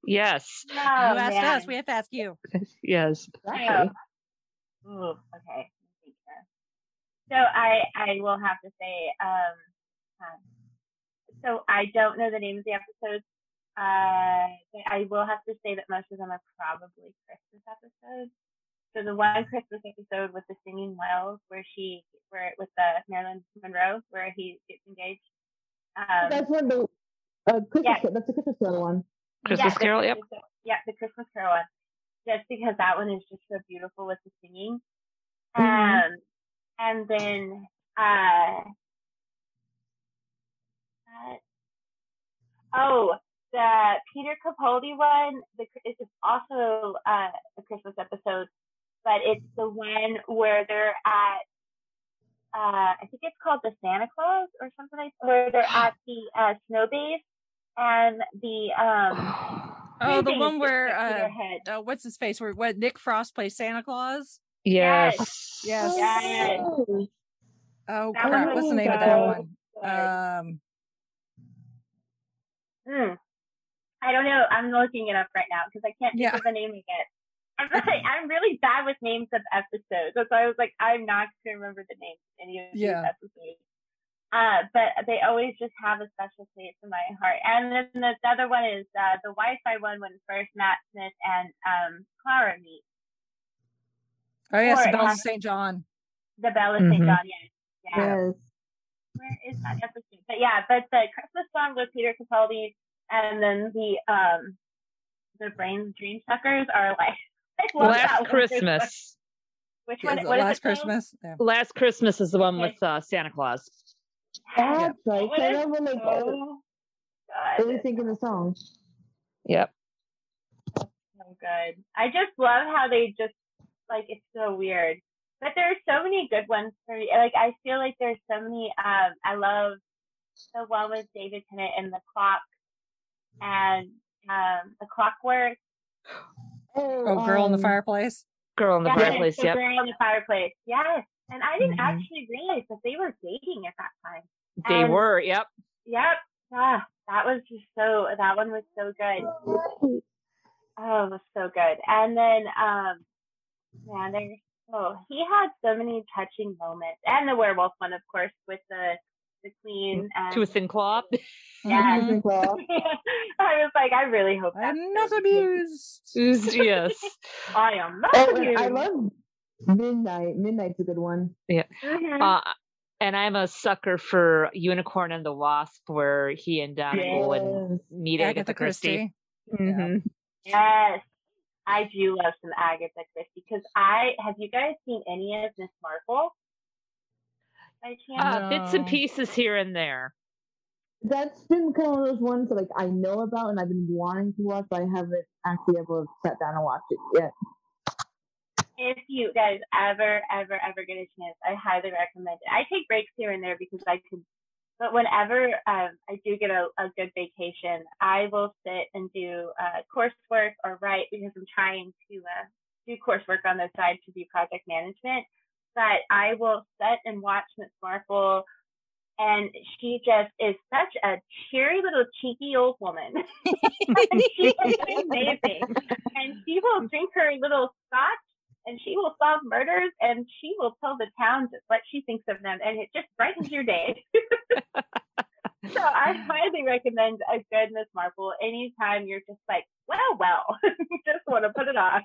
Yes. No, you asked man. us. We have to ask you. Yes. Exactly. Ooh, okay. let me think here. So I I will have to say um, um so I don't know the name of the episodes. Uh, I will have to say that most of them are probably Christmas episodes. So the one Christmas episode with the singing wells, where she, where with the Marilyn Monroe, where he gets engaged. Um, that's one the uh, Christmas. yeah. That's the Christmas Carol one. Christmas the Carol, yep. Christmas- Yeah, the Christmas Carol one. Just because that one is just so beautiful with the singing. Mhm. Um, and then uh, uh, oh, the Peter Capaldi one. The it's also uh, a Christmas episode, but it's the one where they're at. Uh, I think it's called the Santa Claus or something like where they're at the uh, snow base and the um Oh, the one where stuck to their uh, head. uh what's his face? Where what Nick Frost plays Santa Claus? Yes. Yes. Yes. Oh, Oh That crap! What's the was name of that one? Um, Hmm. I don't know. I'm looking it up right now because I can't think Yeah. of the name of it. I'm really, I'm really bad with names of episodes. That's why I was like, I'm not going to remember the names of any of Yeah. these episodes. Uh, but they always just have a special place in my heart. And then the, the other one is uh, the Wi-Fi one when first Matt Smith and um, Clara meet. oh yes, the Bell of St. John. The Bell of St. Mhm. John, yes. Yeah. yes. where is that episode? But yeah, but the Christmas song with Peter Capaldi and then the um the Brains Dream Suckers are like I love that Last. Christmas. Which one? it What is Last it? Christmas. Yeah. Last Christmas is the one Okay. with uh, Santa Claus. That's right. What So I is remember like so good. really thinking the song. Yep. so good. I just love how they just like it's so weird. But there are so many good ones for me. Like I feel like there's so many um I love the one with David Tennant and the clock and um the clockwork. Oh, Girl in the um, Fireplace. Girl in the Yes, fireplace. the Yep. girl in the fireplace. Yes. And I didn't Mhm. actually realize that they were dating at that time. They And- were. Yep. Yep. Ah, that was just so that one was so good. Oh, it was so good. And then, um, man, there's oh, he had so many touching moments, and the werewolf one, of course, with the the queen and Tooth and claw. Yeah. Mhm. I was like, I really hope that's I'm not good. amused. yes. I am not Oh, and I love Midnight. Midnight's a good one. Mhm. Uh, and I'm a sucker for Unicorn and the Wasp, where he and Donna go and meet Agatha, Agatha Christie. Christie. Mhm. Yes, I do love some Agatha Christie because I have you guys seen any of Miss Marple? By chance? Uh, bits and pieces here and there. That's been kind of one of those ones that like I know about and I've been wanting to watch, but I haven't actually ever sat down and watched it yet. if you guys ever, ever, ever get a chance, I highly recommend it. I take breaks here and there because I can, but whenever um, I do get a, a good vacation, I will sit and do uh, coursework or write because I'm trying to uh, do coursework on the side to do project management. But I will sit and watch Miss Marple, and she just is such a cheery little cheeky old woman. and she is amazing. And she will drink her little scotch and she will solve murders and she will tell the town just what she thinks of them and it just brightens your day. so I highly recommend a good Miss Marple anytime you're just like, well, well, just want to put it on.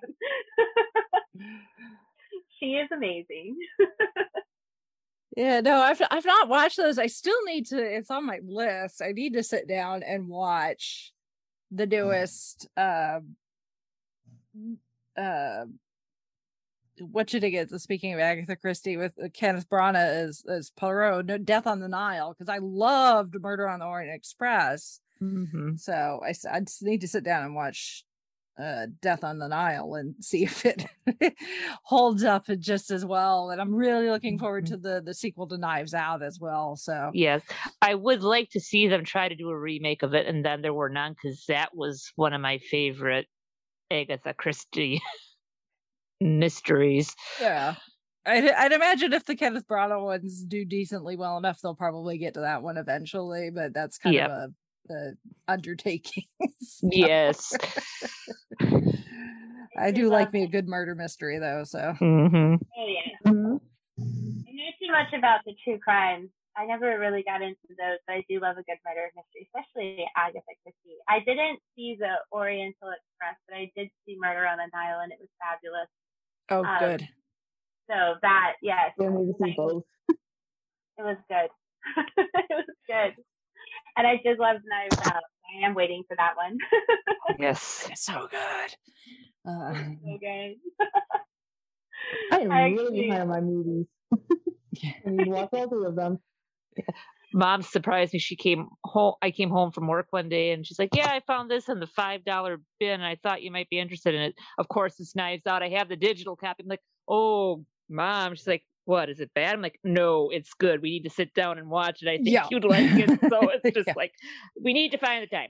She is amazing. Yeah, no, I've I've not watched those. I still need to. It's on my list. I need to sit down and watch the newest. Um, uh, what should it get? Speaking of Agatha Christie, with uh, Kenneth Branagh as as Poirot, no, Death on the Nile, because I loved Murder on the Orient Express. Mhm. So I just need to sit down and watch uh Death on the Nile and see if it holds up just as well. And I'm really looking forward to the the sequel to Knives Out as well. So Yes, I would like to see them try to do a remake of it, and then there were none because that was one of my favorite Agatha Christie mysteries. yeah. I'd, I'd imagine if the Kenneth Branagh ones do decently well enough, they'll probably get to that one eventually. But that's kind Yep. of a, a undertaking. So, Yes. I do like me a good murder mystery though. So hmm Oh yeah. Mhm. I know too much about the true crimes. I never really got into those, but I do love a good murder mystery, especially Agatha Christie. I didn't see the Oriental Express, but I did see Murder on the Nile, and it was fabulous. oh, Um, good. So that, yes, We need to see both. it was good. it was good. And I did love Knives Out. I am waiting for that one. Yes. It's so good. Uh, so good. I am I really actually- behind on my movies. Yeah. I need to watch all three of them. Mom surprised me. She came home. I came home from work one day and she's like, Yeah, I found this in the $5 bin. And I thought you might be interested in it. Of course, it's Knives Out. I have the digital copy. I'm like, Oh, mom. She's like, What? Is it bad? I'm like, No, it's good. We need to sit down and watch it. I think Yeah. you'd like it. So it's just Yeah. like, we need to find the time.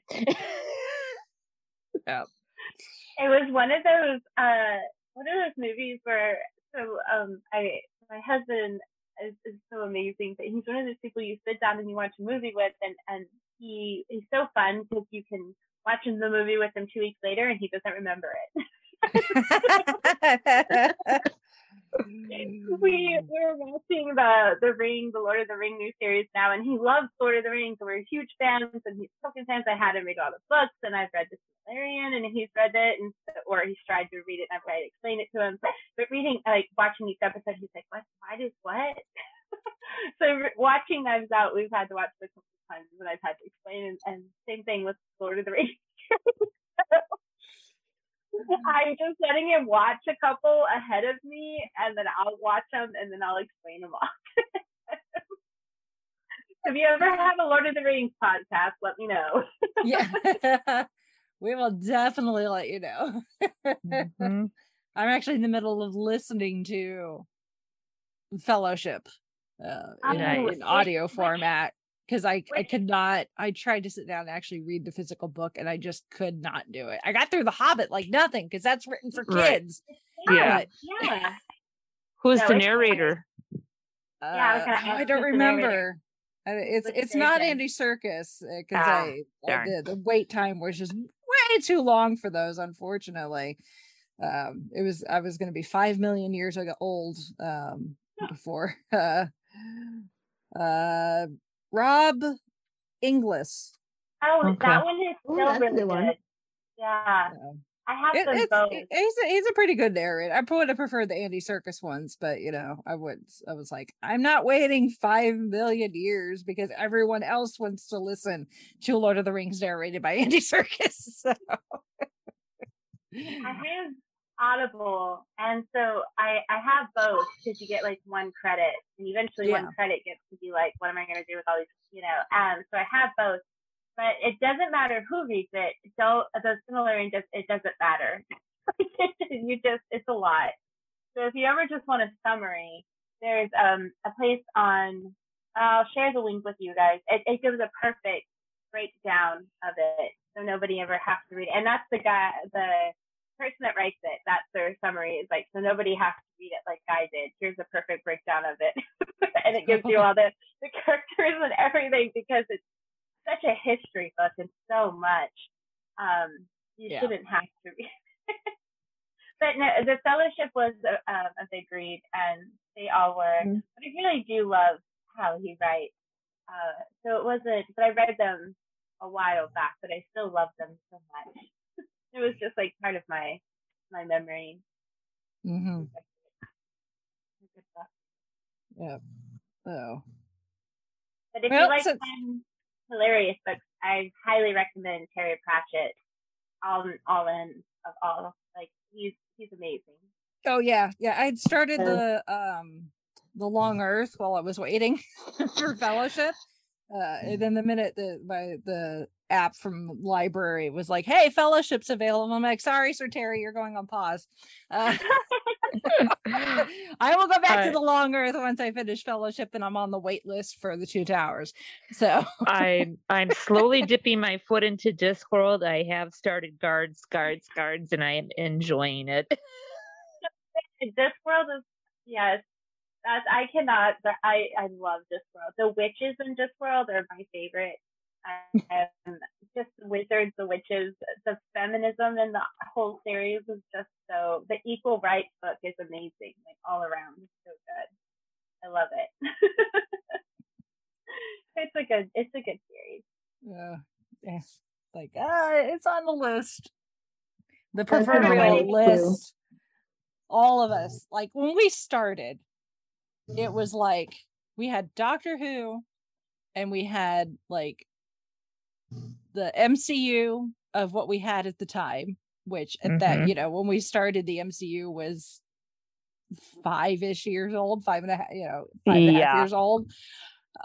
yeah. it was one of those uh one of those movies where so um I my husband is, is so amazing that he's one of those people you sit down and you watch a movie with and and he he's so fun because you can watch the movie with him two weeks later and he doesn't remember it. Mm. we we're watching the the Ring, the Lord of the Ring new series now, and he loves Lord of the Rings. And we're huge fans, and he's Tolkien fans. I had him read all the books, and I've read the Silmarillion, and he's read it, and or he's tried to read it, and I've tried to explain it to him. But reading, like watching each episode, he's like, "What? Why does what?" so watching Knives Out, we've had to watch it a couple times, and I've had to explain. And, and same thing with Lord of the Rings. I'm just letting him watch a couple ahead of me, and then I'll watch them, and then I'll explain them all. if you ever have a Lord of the Rings podcast, let me know. yeah. we will definitely let you know. Mhm. I'm actually in the middle of listening to Fellowship uh, in, Oh, in audio format because I I could not. I tried to sit down and actually read the physical book, and I just could not do it. I got through The Hobbit like nothing because that's written for Right. kids. Yeah. but, yeah. Who's No, the narrator? uh, Yeah, I was gonna oh, I don't who's the narrator. remember. Uh, It's it's not? Andy Serkis because Ah, I, I darn. the wait time was just way too long for those. Unfortunately, um, it was I was going to be five million years ago old um, before uh, uh, Rob Inglis. Oh, Okay. that one is still that's a really good one. good. Yeah, Um, I have it- them it's, both. it- he's a, he's a pretty good narrator. I would have preferred the Andy Serkis ones, but you know, I would. I was like, I'm not waiting five million years because everyone else wants to listen to Lord of the Rings narrated by Andy Serkis. So. I have Audible, and so I I have both because you get like one credit, and eventually Yeah. one credit gets to be like, what am I going to do with all these, you know? Um, so I have both, but it doesn't matter who reads it. So the similar and just it doesn't matter. you just it's a lot. So if you ever just want a summary, there's um a place on. I'll share the link with you guys. It, it gives a perfect breakdown of it, so nobody ever has to read it. And that's the guy, the person that writes it. That's their summary. Is like, so nobody has to read it like I did. Here's a perfect breakdown of it, and it gives you all the the characters and everything because it's such a history book and so much. Um, you Yeah. shouldn't have to read. it. but no, the fellowship was a, um, a big read, and they all were. Mhm. But I really do love how he writes. Uh, so it wasn't, but I read them a while back, but I still love them so much. It was just like part of my my memory. Mm-hmm. Yeah. So But if Well, you like fun, hilarious books, I highly recommend Terry Pratchett. All all in of all, like he's he's amazing. Oh yeah, yeah. I'd started the um the Long Earth while I was waiting for Fellowship. Uh, and then the minute that my the app from library was like, "Hey, Fellowship's available," I'm like, "Sorry, Sir Terry, you're going on pause." Uh, I will go back to the Long Earth once I finish Fellowship, and I'm on the wait list for the Two Towers. So I I'm slowly dipping my foot into Discworld. I have started guards, guards, guards, and I am enjoying it. this world is yes, That's I cannot. I I love Discworld. The witches in Discworld are my favorite. Um, just the wizards, the witches, the feminism in the whole series is just so. The equal rights book is amazing, like all around. It's so good. I love it. it's a good. It's a good series. Yeah. yeah. Like, uh, it's on the list. The That's on proverbial list, too. list. All of us, like when we started, it was like we had Doctor Who and we had like the MCU of what we had at the time, which at that, Mhm. you know, when we started the MCU was five ish years old, five and a half, you know, five and a half Yeah. years old.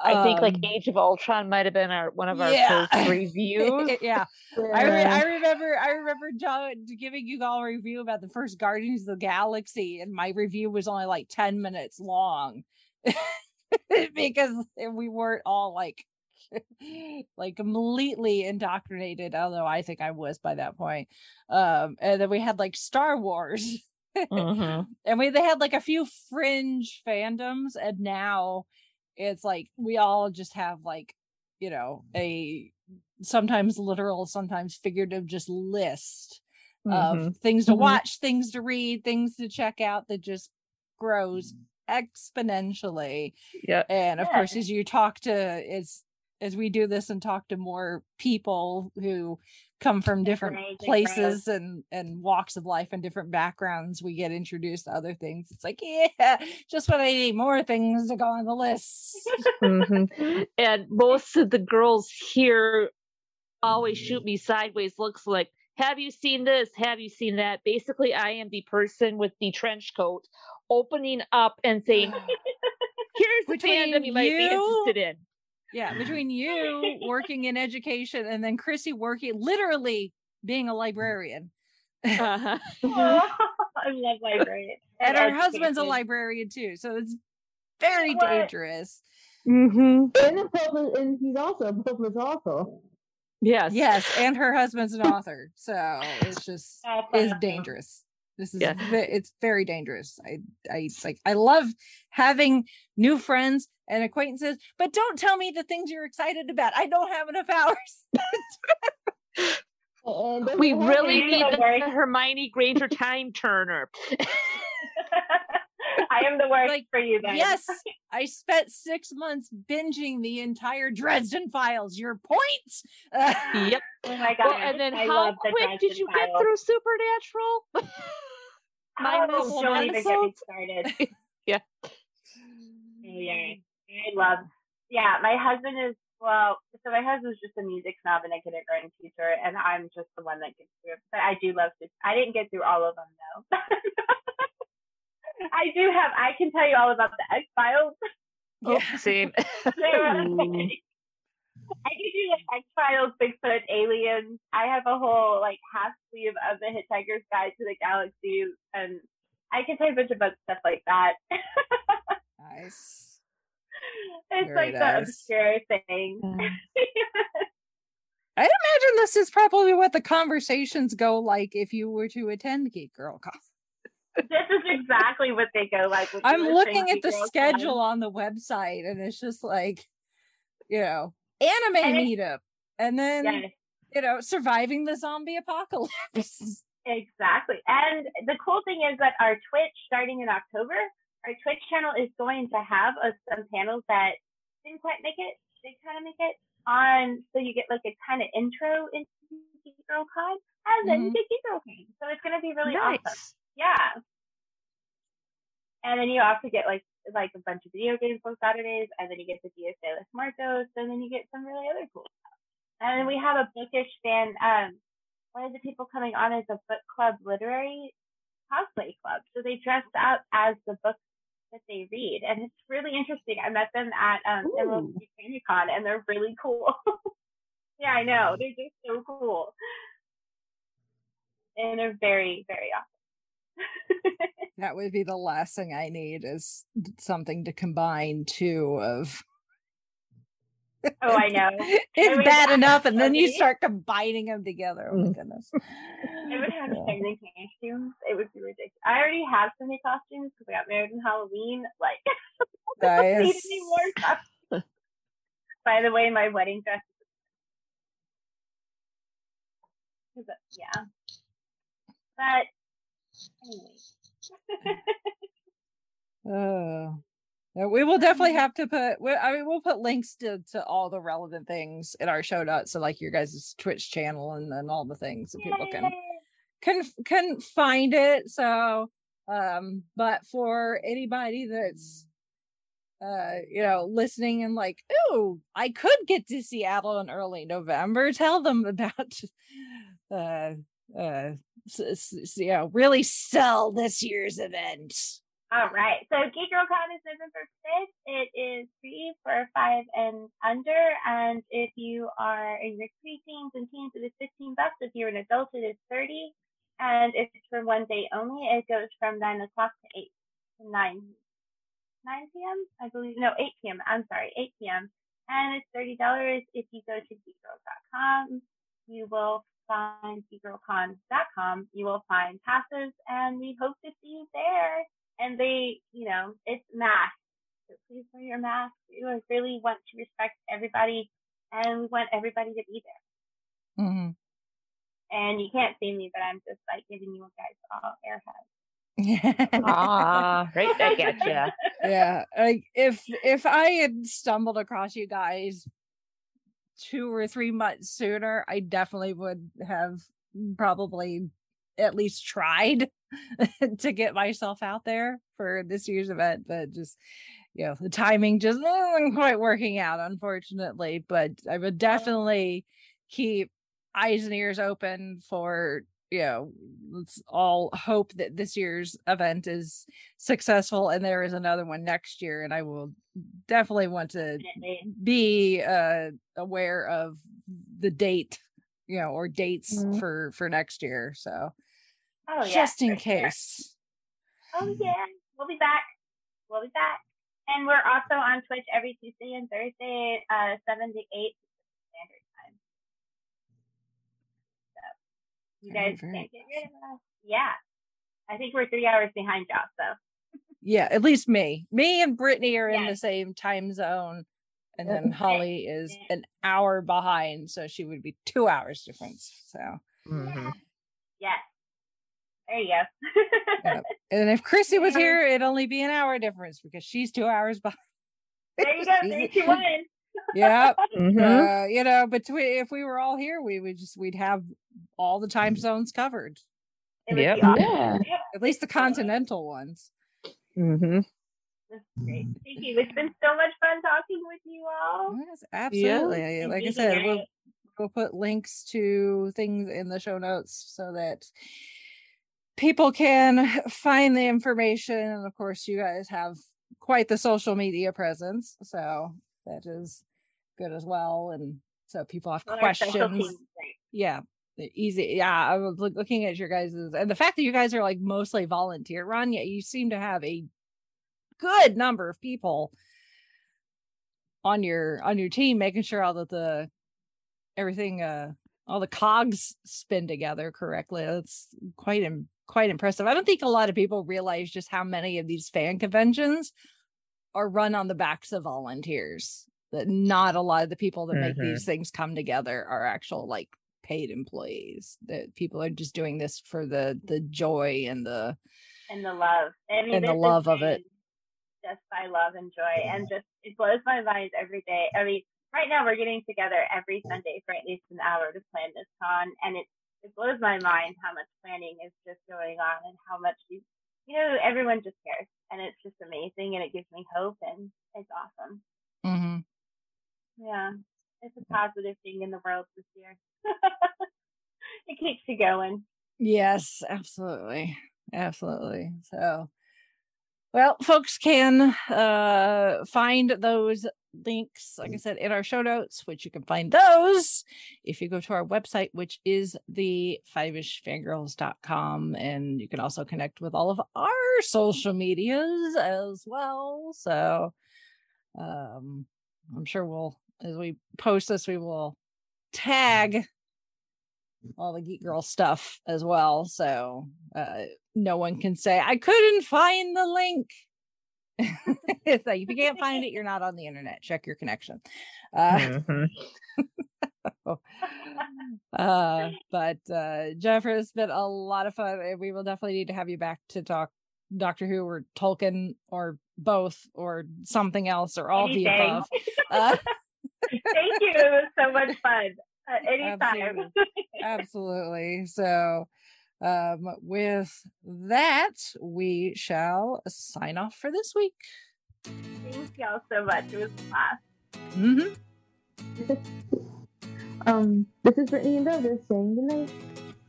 I think like Um, Age of Ultron might have been our one of our Yeah. first reviews. yeah. I, re- I remember I remember John giving you all a review about the first Guardians of the Galaxy, and my review was only like 10 minutes long because we weren't all like like completely indoctrinated, although I think I was by that point. Um, and then we had like Star Wars. Mhm. and we they had like a few fringe fandoms and now it's like we all just have like you know a sometimes literal sometimes figurative just list Mhm. of things to Mhm. watch things to read things to check out that just grows exponentially yeah and of Yeah. course as you talk to as as we do this and talk to more people who come from different grows, it grows. places and and walks of life and different backgrounds we get introduced to other things it's like yeah just when i need more things to go on the list Mhm. And most of the girls here always shoot me sideways looks like, have you seen this? Have you seen that? Basically, I am the person with the trench coat opening up and saying, here's the Between fandom you might be interested in. Yeah between you working in education and then chrissy working literally being a librarian Uh-huh. I love libraries. and her husband's a librarian too so it's very What? dangerous Mm-hmm. And, a public, and he's also a public author. Yes. Yes, and her husband's an author, so it's just That's is dangerous. This is yeah. it's very dangerous. I I it's like I love having new friends and acquaintances, but don't tell me the things you're excited about. I don't have enough hours. And We really need the Hermione Granger time turner. I am the worst Like, for you then. Yes, I spent six months binging the entire Dresden Files. Your point? Uh, Yep. Oh my god. Well, and then I how love the quick did Dresden you get through Supernatural? Oh, Minus one don't even get me started. Yeah. Oh, yeah. I love. Yeah, my husband is well. So my husband's just a music snob and a kindergarten teacher, and I'm just the one that gets through. it. But I do love to. I didn't get through all of them though. I do have. I can tell you all about the X Files. Oh, same. They were Ooh. amazing. I could do like X Files, Bigfoot, aliens. I have a whole like half sleeve of the Hitchhiker's Guide to the Galaxy, and I can tell you a bunch about stuff like that. nice. it's Very like the nice. obscure thing. Hmm. I imagine this is probably what the conversations go like if you were to attend Geek Girl Con. This is exactly what they go like. I'm looking at the schedule on the website and it's just like, you know, anime And meetup and then, Yes, you know, surviving the zombie apocalypse. exactly. And the cool thing is that our Twitch, starting in October, our Twitch channel is going to have uh, some panels that didn't quite make it. They kind of make it on, so you get like a kind of intro into Geek Girl Con, and then you Mhm. get Geek Girl Con. So it's going to be really awesome. Yeah. And then you also get like like a bunch of video games on Saturdays, and then you get the Dia de los Muertos, and then you get some really other cool stuff. And then we have a bookish fan. Um, one of the people coming on is a book club literary cosplay club. So they dress up as the books that they read, and it's really interesting. I met them at um. City Con, and they're really cool. yeah, I know they're just so cool, and they're very very awesome. that would be the last thing I need is something to combine two of Oh, I know. it's bad enough, and then you start combining them together. Oh my Mm. goodness. I would have so many costumes. It would be ridiculous. I already have so many costumes because I got married in Halloween. Like, I don't need any more. By the way, my wedding dress. is- Yeah. But anyway. Uh, yeah, we will definitely have to put. we- I mean, we'll put links to to all the relevant things in our show notes. So, like your guys' Twitch channel and then all the things that people can can can find it. So, um, but for anybody that's uh you know listening and like oh i could get to seattle in early november tell them about uh uh you know really sell this year's event All right. So Geek Girl Con is November 5th. It is free for five and under. And if you are in your preteens and teens, it is 15 bucks. If you're an adult, it is 30. And if it's for one day only, it goes from 9 o'clock to 8 to 9, 9 p.m. I believe. No, 8 p.m. I'm sorry, 8 p.m. And it's $30 if you go to geekgirl.com. You will find geekgirlcon.com. You will find passes, and we hope to see you there and they, you know, it's mask. So please wear your mask. We really want to respect everybody, and we want everybody to be there. Mm-hmm. And you can't see me, but I'm just like giving you guys all airheads. Ah, right back at ya. yeah like if if i had stumbled across you guys two or three months sooner i definitely would have probably at least tried to get myself out there for this year's event but just you know the timing just wasn't quite working out unfortunately but i would definitely keep eyes and ears open for you know let's all hope that this year's event is successful and there is another one next year and i will definitely want to be uh, aware of the date you know or dates mm-hmm. for for next year so oh, yeah, just in case sure. oh mm-hmm. yeah we'll be back. We'll be back. And we're also on twitch every tuesday and thursday uh 7 to 8 you Very, guys very can't get rid of us. Yeah. I think we're three hours behind y'all, so yeah at least me me and brittany are in the same time zone and then holly is an hour behind so she would be two hours difference so Mhm. yes. There you go. Yep. and if chrissy was here it'd only be an hour difference because she's two hours behind there you go. Three, two, one. yeah Mhm. uh, you know, between if we were all here, we would just we'd have all the time zones covered, Yep. awesome. Yeah. At least the continental ones. Mm-hmm. That's great. Thank you. It's been so much fun talking with you all. Yes, absolutely. And Like I said, we'll we'll put links to things in the show notes so that people can find the information. And of course, you guys have quite the social media presence, so that is good as well. And so people have Well, questions. yeah the easy yeah i was look, looking at your guys' and the fact that you guys are like mostly volunteer run yet you seem to have a good number of people on your on your team making sure all that the everything uh all the cogs spin together correctly that's quite Im- quite impressive i don't think a lot of people realize just how many of these fan conventions are run on the backs of volunteers that not a lot of the people that make Mhm. these things come together are actual like paid employees that people are just doing this for the the joy and the and the love. I mean, And the love of it. Just by love and joy, and just it blows my mind every day. I mean, right now we're getting together every Sunday for at least an hour to plan this con, and it it blows my mind how much planning is just going on and how much you you know everyone just cares, and it's just amazing, and it gives me hope, and it's awesome. mm-hmm. Yeah, it's a positive thing in the world this year. it keeps you going. Yes, absolutely. Absolutely. So well, folks can uh find those links, like I said, in our show notes, which you can find those if you go to our website, which is the fiveishfangirls.com. And you can also connect with all of our social medias as well. So um I'm sure we'll as we post this, we will tag all the Geek Girl stuff as well. So uh, no one can say, I couldn't find the link. it's like if you can't find it, you're not on the internet. Check your connection. Uh, Mhm. uh, but uh, Jennifer, it's been a lot of fun. and We will definitely need to have you back to talk Doctor Who or Tolkien or both or something else or all the Anything. above. Thank you. It was so much fun. Uh, anytime. Absolutely. absolutely. So, um, with that, we shall sign off for this week. Thank y'all so much. It was a blast. hmm Um, this is Brittany and Douglas saying goodnight.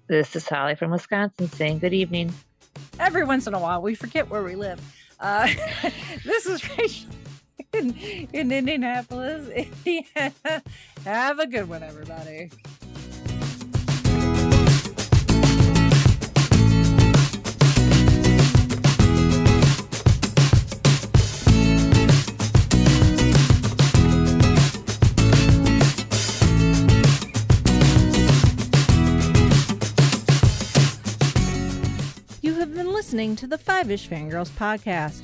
This is Holly from Wisconsin saying good evening. Every once in a while, we forget where we live. Uh, this is Rachel in, in Indianapolis, Indiana. Have a good one, everybody. You have been listening to the Five Ish Fangirls podcast.